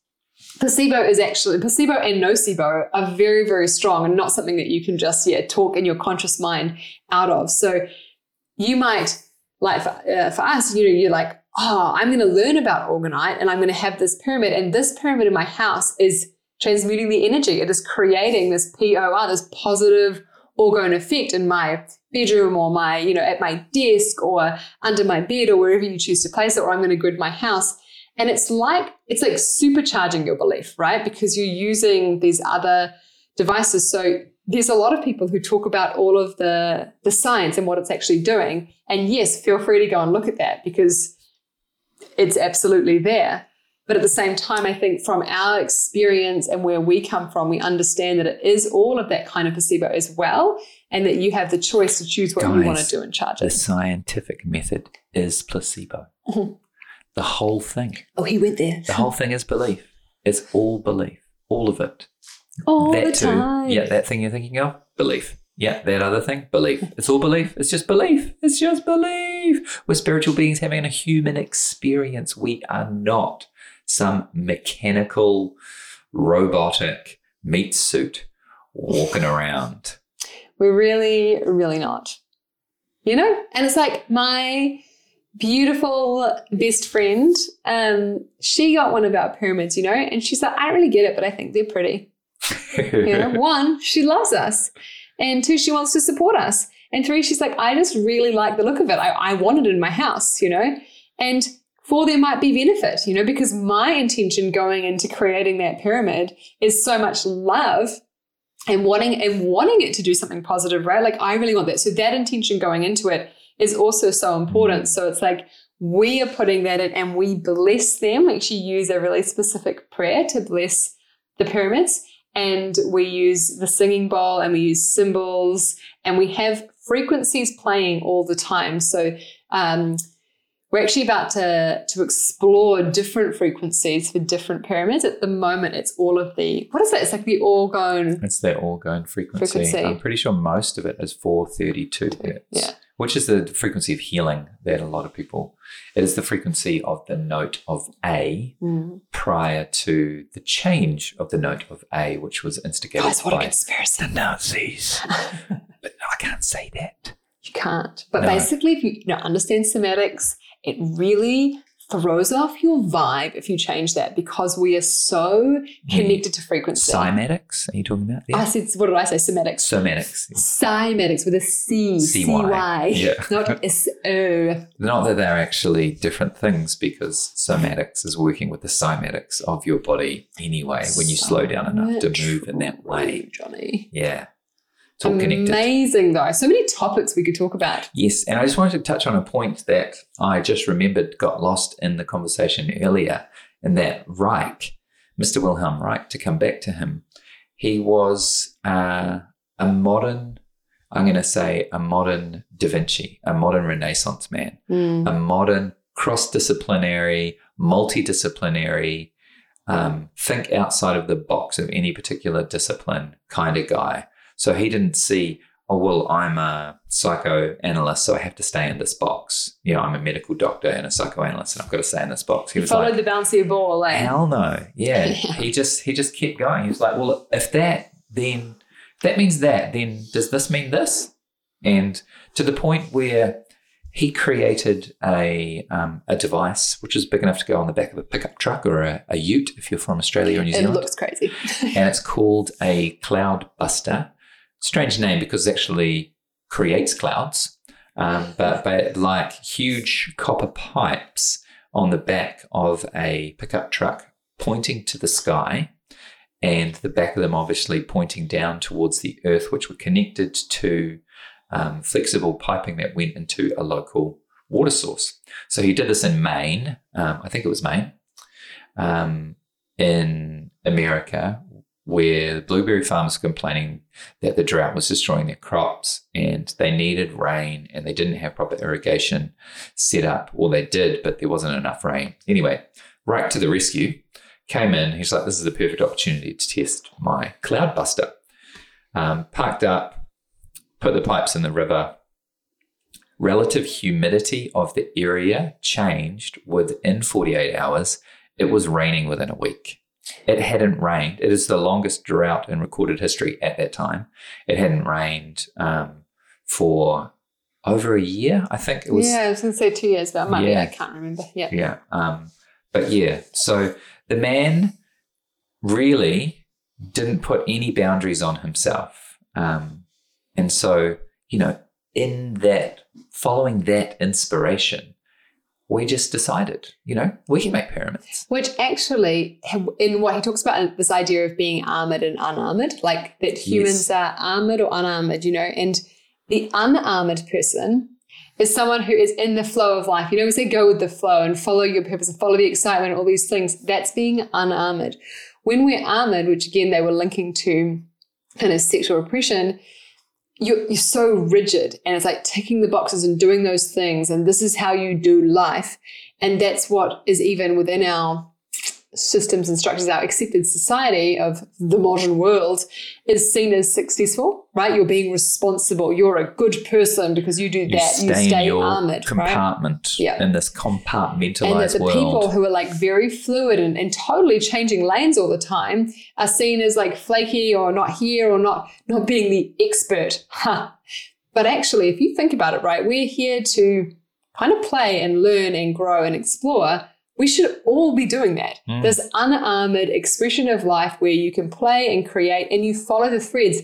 placebo is actually placebo and nocebo are very very strong and not something that you can just yeah talk in your conscious mind out of so you might like for, uh, for us, you know, you're like, oh, I'm going to learn about orgonite and I'm going to have this pyramid. And this pyramid in my house is transmuting the energy. It is creating this POR, this positive orgone effect in my bedroom or my, you know, at my desk or under my bed or wherever you choose to place it, or I'm going to grid my house. And it's like, it's like supercharging your belief, right? Because you're using these other devices. So there's a lot of people who talk about all of the, the science and what it's actually doing. And yes, feel free to go and look at that because it's absolutely there. But at the same time, I think from our experience and where we come from, we understand that it is all of that kind of placebo as well, and that you have the choice to choose what you want to do and charge it. The scientific method is placebo. Mhm. The whole thing. Oh, he went there. The whole thing is belief. It's all belief. All of it. all that the too. time. Yeah, that thing you're thinking of, belief. Yeah, that other thing, belief. It's all belief. It's just belief. It's just belief. We're spiritual beings having a human experience. We are not some mechanical, robotic meat suit walking around. We're really, really not. You know? And it's like my beautiful best friend, um, she got one of our pyramids, you know, and she's like, I don't really get it, but I think they're pretty. (laughs) You know, one, she loves us. And two, she wants to support us. And three, she's like, I just really like the look of it. I, I want it in my house, you know? And four, there might be benefit, you know, because my intention going into creating that pyramid is so much love and wanting and wanting it to do something positive, right? Like I really want that. So that intention going into it is also so important. So it's like we are putting that in and we bless them. We actually use a really specific prayer to bless the pyramids. And we use the singing bowl and we use symbols and we have frequencies playing all the time. So um, we're actually about to, to explore different frequencies for different pyramids. At the moment, it's all of the, what is that? It's like the orgone. It's that orgone frequency. Frequency. I'm pretty sure most of it is 432 hertz. Yeah. Which is the frequency of healing that a lot of people, it is the frequency of the note of A Mm. prior to the change of the note of A, which was instigated Guys, what a by conspiracy. the Nazis. (laughs) but I can't say that. You can't. But No. basically, if you, you know, understand somatics, it really throws off your vibe if you change that because we are so connected to frequency. Cymatics, are you talking about? I said, what did I say? Somatics. Somatics. Cymatics with a C, CY. C-Y, Yeah. (laughs) not S-O. Not that they're actually different things because somatics is working with the cymatics of your body anyway when you slow down enough to move in that way. Johnny. Yeah. It's all connected. Amazing, though. So many topics we could talk about. Yes, and I just wanted to touch on a point that I just remembered got lost in the conversation earlier, and that Reich, Mr. Wilhelm Reich, to come back to him, he was uh, a modern, I'm going to say a modern Da Vinci, a modern Renaissance man, Mm. a modern cross disciplinary, multidisciplinary, um, think outside of the box of any particular discipline kind of guy. So he didn't see, oh, well, I'm a psychoanalyst, so I have to stay in this box. You know, I'm a medical doctor and a psychoanalyst, and I've got to stay in this box. He was Followed like, the bouncy ball. Eh? hell no. Yeah. (laughs) Yeah. He just he just kept going. He was like, well, if that, then that means that, then does this mean this? And to the point where he created a um, a device which is big enough to go on the back of a pickup truck or a, a ute if you're from Australia or New Zealand. It looks crazy. (laughs) and it's called a cloud buster. Strange name because it actually creates clouds, um, but, but like huge copper pipes on the back of a pickup truck pointing to the sky, and the back of them obviously pointing down towards the earth, which were connected to um, flexible piping that went into a local water source. So he did this in Maine, um, I think it was Maine, um, in America, where the blueberry farmers were complaining that the drought was destroying their crops and they needed rain and they didn't have proper irrigation set up. Well, they did, but there wasn't enough rain. Anyway, Reich to the rescue, came in. He's like, this is the perfect opportunity to test my cloudbuster. Um, parked up, put the pipes in the river. Relative humidity of the area changed within 48 hours. It was raining within a week. It hadn't rained. It is the longest drought in recorded history at that time. It hadn't rained um, for over a year. I think it was. yeah, I was going to say two years, but it might be. Yeah. I can't remember. Yeah. Yeah. Um, but yeah, so the man really didn't put any boundaries on himself. Um, and so, you know, in that, following that inspiration, we just decided, you know, we can make pyramids. Which actually, in what he talks about, this idea of being armored and unarmored, like that humans are armored or unarmored, you know, and the unarmored person is someone who is in the flow of life. You know, we say go with the flow and follow your purpose and follow the excitement, all these things. That's being unarmored. When we're armored, which again they were linking to kind of sexual repression, you're, you're so rigid and it's like ticking the boxes and doing those things. And this is how you do life. And that's what is even within our systems and structures our accepted society of the modern world is seen as successful right you're being responsible you're a good person because you do You that stay, you stay in your armored right compartment Yeah. in this compartmentalized and that the world. people who are like very fluid and, and totally changing lanes all the time are seen as like flaky or not here or not not being the expert. Huh. But actually, if you think about it, right, we're here to kind of play and learn and grow and explore. We should all be doing that. Mm. This unarmored expression of life where you can play and create and you follow the threads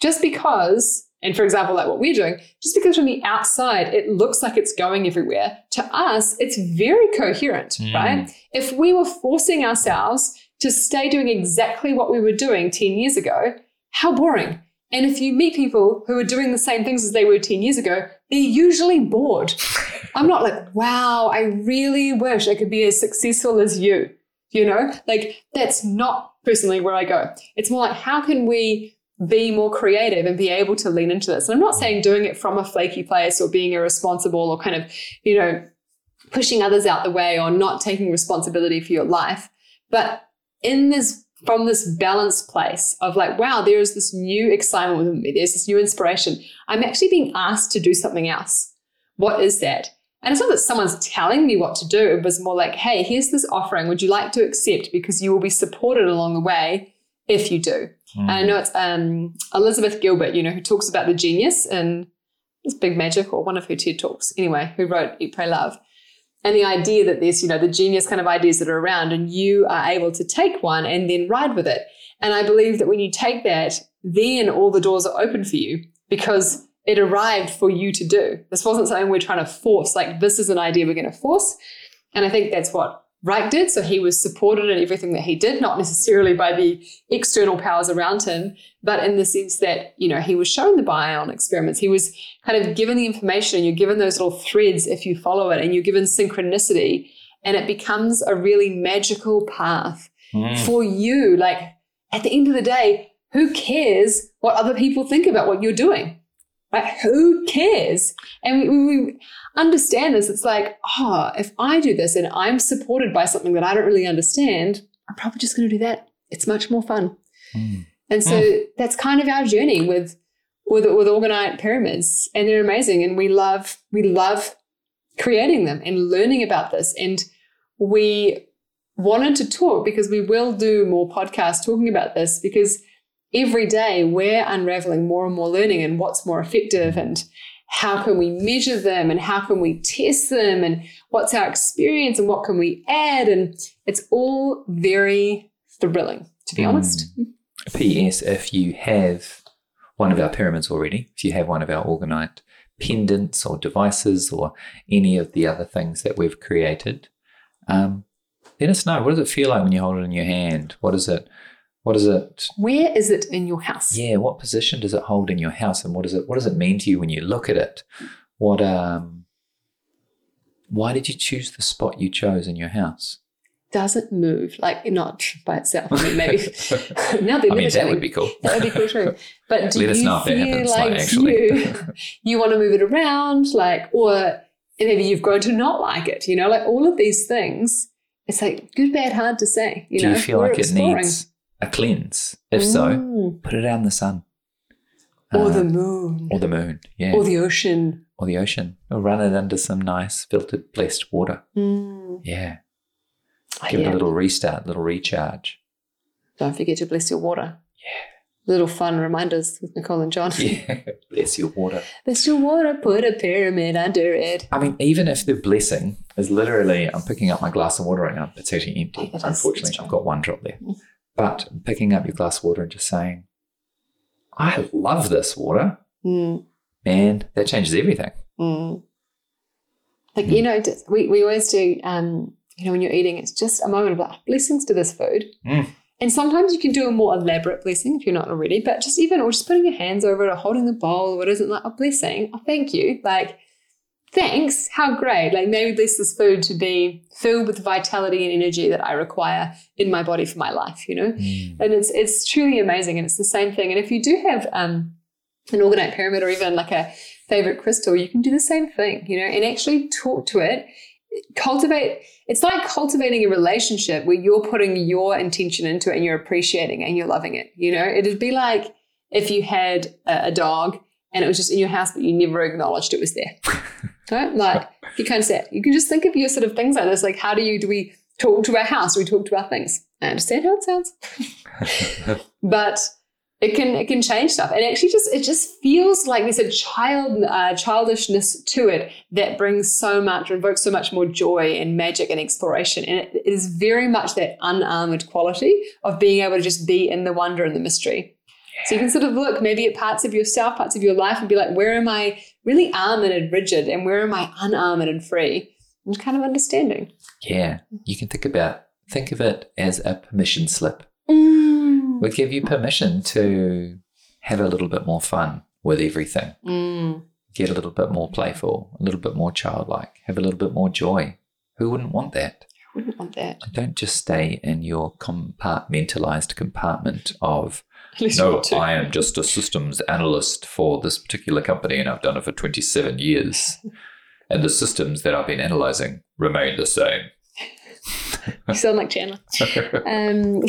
just because, and for example, like what we're doing, just because from the outside it looks like it's going everywhere, to us, it's very coherent, Mm. right? If we were forcing ourselves to stay doing exactly what we were doing 10 years ago, how boring. And if you meet people who are doing the same things as they were 10 years ago, they're usually bored. I'm not like, wow, I really wish I could be as successful as you. You know, like that's not personally where I go. It's more like, how can we be more creative and be able to lean into this? And I'm not saying doing it from a flaky place or being irresponsible or kind of, you know, pushing others out the way or not taking responsibility for your life. But in this, from this balanced place of like, wow, there is this new excitement within me, there's this new inspiration. I'm actually being asked to do something else. What is that? And it's not that someone's telling me what to do. It was more like, hey, here's this offering. Would you like to accept? Because you will be supported along the way if you do. Mm. And I know it's um, Elizabeth Gilbert, you know, who talks about the genius in this Big Magic or one of her TED Talks, anyway, who wrote Eat, Pray, Love. And the idea that there's, you know, the genius kind of ideas that are around and you are able to take one and then ride with it. And I believe that when you take that, then all the doors are open for you because it arrived for you to do. This wasn't something we're trying to force, like, this is an idea we're going to force. And I think that's what Reich did. So he was supported in everything that he did, not necessarily by the external powers around him, but in the sense that, you know, he was shown the bion experiments. He was kind of given the information and you're given those little threads if you follow it and you're given synchronicity and it becomes a really magical path Mm. for you. Like at the end of the day, who cares what other people think about what you're doing? Right? Who cares? And we, we, understand this. It's like, oh, if I do this and I'm supported by something that I don't really understand, I'm probably just going to do that. It's much more fun. Mm. And so that's kind of our journey with with with Orgonite pyramids, and they're amazing. And we love we love creating them and learning about this. And we wanted to talk because we will do more podcasts talking about this because every day we're unraveling more and more learning and what's more effective and how can we measure them and how can we test them and what's our experience and what can we add and it's all very thrilling to be Mm. honest P.S. If you have one of our pyramids already, if you have one of our Orgonite pendants or devices or any of the other things that we've created, um, let us know. What does it feel like when you hold it in your hand? What is it? What is it? where is it in your house Yeah, what position does it hold in your house, and what does it? What does it mean to you when you look at it? What um? Why did you choose the spot you chose in your house? does it move like not by itself i mean maybe (laughs) (laughs) now they're I mean, that would be cool. That would be cool too. (laughs) But do Let you know feel happens, like like, actually. you you want to move it around, like, or maybe you've grown to not like it? You know, like all of these things. It's like good, bad, hard to say. You Do know, you feel We're like exploring. it needs a cleanse? If so, Mm. put it out in the sun. or Uh, the moon, or the moon, yeah, or the ocean. or the ocean, or run it under some nice filtered blessed water. Mm. Yeah, Oh, give it a little restart, little recharge. Don't forget to bless your water. Yeah. Little fun reminders with Nicole and John. (laughs) Yeah, bless your water. There's your water, put a pyramid under it. I mean, even if the blessing is literally, I'm picking up my glass of water right now, it's actually empty. It Unfortunately, I've got one drop there. But picking up your glass of water and just saying, I love this water, Mm, man, that changes everything. mm. Like, you know, we, we always do, um, you know, when you're eating, it's just a moment of like, blessings to this food. Mm. And sometimes you can do a more elaborate blessing if you're not already, but just even, or just putting your hands over it or holding the bowl, what is it like a blessing? Oh, thank you. Like, thanks. How great. Like, maybe this is food to be filled with the vitality and energy that I require in my body for my life, you know? and it's it's truly amazing and it's the same thing and if you do have um, an orgonite pyramid or even like a favorite crystal you can do the same thing you know and actually talk to it cultivate it's like cultivating a relationship where you're putting your intention into it and you're appreciating it and you're loving it you know it'd be like if you had a, a dog and it was just in your house but you never acknowledged it was there. (laughs) Right? Like you kind of say you can just think of your sort of things like this like how do you do we talk to our house? Do we talk to our things? I understand how it sounds. (laughs) But it can it can change stuff. And actually just it just feels like there's a child uh, childishness to it that brings so much or invokes so much more joy and magic and exploration. And it is very much that unarmored quality of being able to just be in the wonder and the mystery so you can sort of look maybe at parts of yourself parts of your life and be like where am i really armored and rigid and where am i unarmored and free and kind of understanding Yeah, you can think about think of it as a permission slip. mm. We give you permission to have a little bit more fun with everything. Mm. Get a little bit more playful, a little bit more childlike, have a little bit more joy. Who wouldn't want that? Who wouldn't want that Don't just stay in your compartmentalized compartment of At least you (laughs) no. I am just a systems analyst for this particular company and I've done it for 27 years. And the systems that I've been analyzing remain the same. (laughs) You sound like Chandler. (laughs) Um,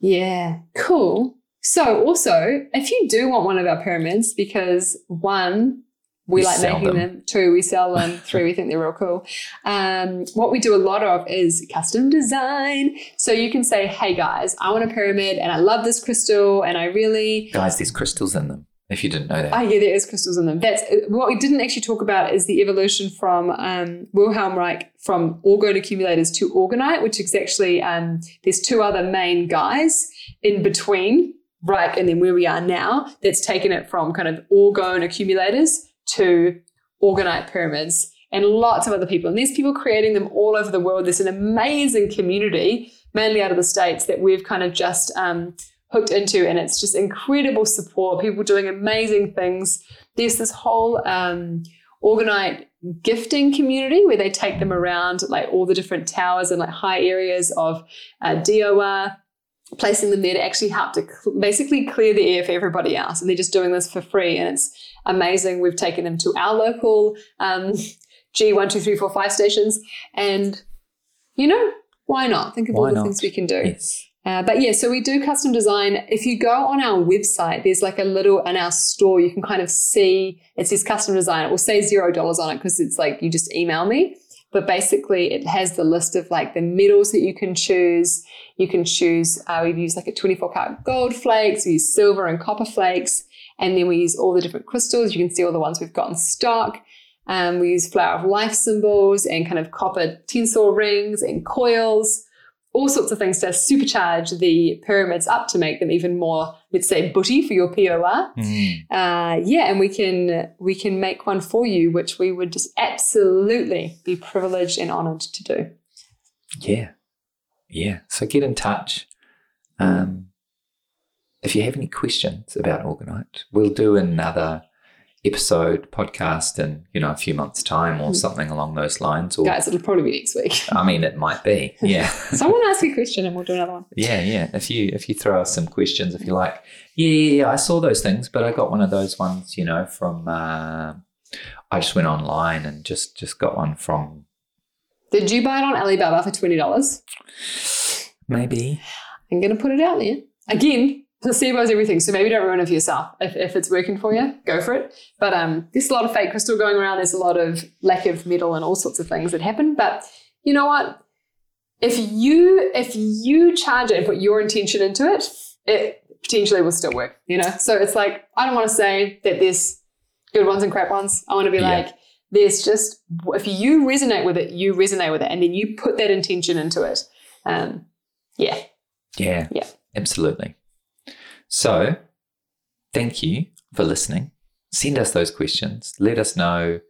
yeah, cool. So, also, if you do want one of our pyramids, because one, we, We like making them. them. Two, we sell them. (laughs) Three, we think they're real cool. Um, what we do a lot of is custom design. So you can say, "Hey guys, I want a pyramid, and I love this crystal, and I really Guys, there's crystals in them, if you didn't know that. Oh, yeah, there is crystals in them. That's what we didn't actually talk about is the evolution from um, Wilhelm Reich from orgone accumulators to orgonite, which is actually um, there's two other main guys in between Reich and then where we are now. That's taken it from kind of orgone accumulators to orgonite pyramids and lots of other people. And there's people creating them all over the world. There's an amazing community, mainly out of the states, that we've kind of just um, hooked into, and it's just incredible support. People doing amazing things. There's this whole um, orgonite gifting community where they take them around like all the different towers and like high areas of uh, DOR, placing them there to actually help to cl- basically clear the air for everybody else. And they're just doing this for free, and it's amazing. We've taken them to our local um, (laughs) G12345 stations, and you know, why not? Think of Why all the not? things we can do. Yes. Uh, but yeah, so we do custom design. If you go on our website, there's like a little in our store, you can kind of see it says custom design. It will say zero dollars on it because it's like you just email me. But basically, it has the list of like the metals that you can choose. You can choose, uh, we've used like a 24 karat gold flakes, we use silver and copper flakes, and then we use all the different crystals. You can see all the ones we've got in stock. Um, we use flower of life symbols and kind of copper tinsel rings and coils all sorts of things to supercharge the pyramids up to make them even more, let's say, booty for your POR. Mm. Uh, yeah, and we can we can make one for you, which we would just absolutely be privileged and honored to do. Yeah. Yeah. So get in touch. Um, if you have any questions about Orgonite, we'll do another episode podcast in, you know, a few months' time or Mm. something along those lines. Or Guys, it'll probably be next week. (laughs) I mean it might be. (laughs) Yeah. Someone ask a question and we'll do another one. Yeah, yeah. If you if you throw us some questions, if you like, yeah, yeah, yeah, I saw those things, but I got one of those ones, you know, from uh, I just went online and just just got one from Did you buy it on Alibaba for twenty dollars? maybe. I'm gonna put it out there again. Placebo is everything, so maybe don't ruin it for yourself. If, if it's working for you, go for it. But um, there's a lot of fake crystal going around. There's a lot of lack of metal and all sorts of things that happen. But you know what? If you if you charge it and put your intention into it, it potentially will still work, you know? So it's like, I don't want to say that there's good ones and crap ones. I want to be Yeah. like, there's just, if you resonate with it, you resonate with it. And then you put that intention into it. Um, yeah. Yeah. Yeah. Absolutely. So, thank you for listening. Send us those questions. Let us know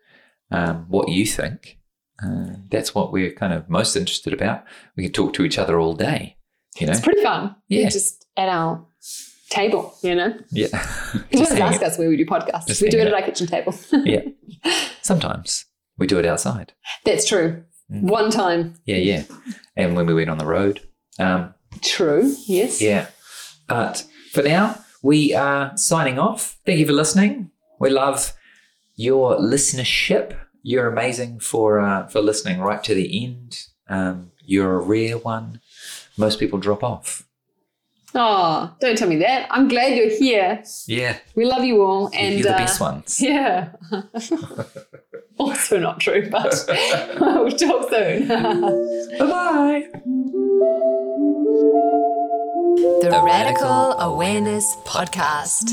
um, what you think. Uh, that's what we're kind of most interested about. We can talk to each other all day. You know. It's pretty fun. Yeah. We're just at our table, you know? Yeah. You (laughs) Just ask us where we do podcasts. Just we do it hang at our kitchen table. (laughs) Yeah. (laughs) Sometimes we do it outside. That's true. Mm. One time. Yeah, yeah. And when we went on the road. Um, True. Yes. Yeah. But for now, we are signing off. Thank you for listening. We love your listenership. You're amazing for uh, for listening right to the end. Um, you're a rare one. Most people drop off. Oh, don't tell me that. I'm glad you're here. Yeah, We love you all. And you're the uh, best ones. (laughs) Yeah. (laughs) also not true, but (laughs) we'll talk soon. Bye bye. The, Radical Awareness Podcast.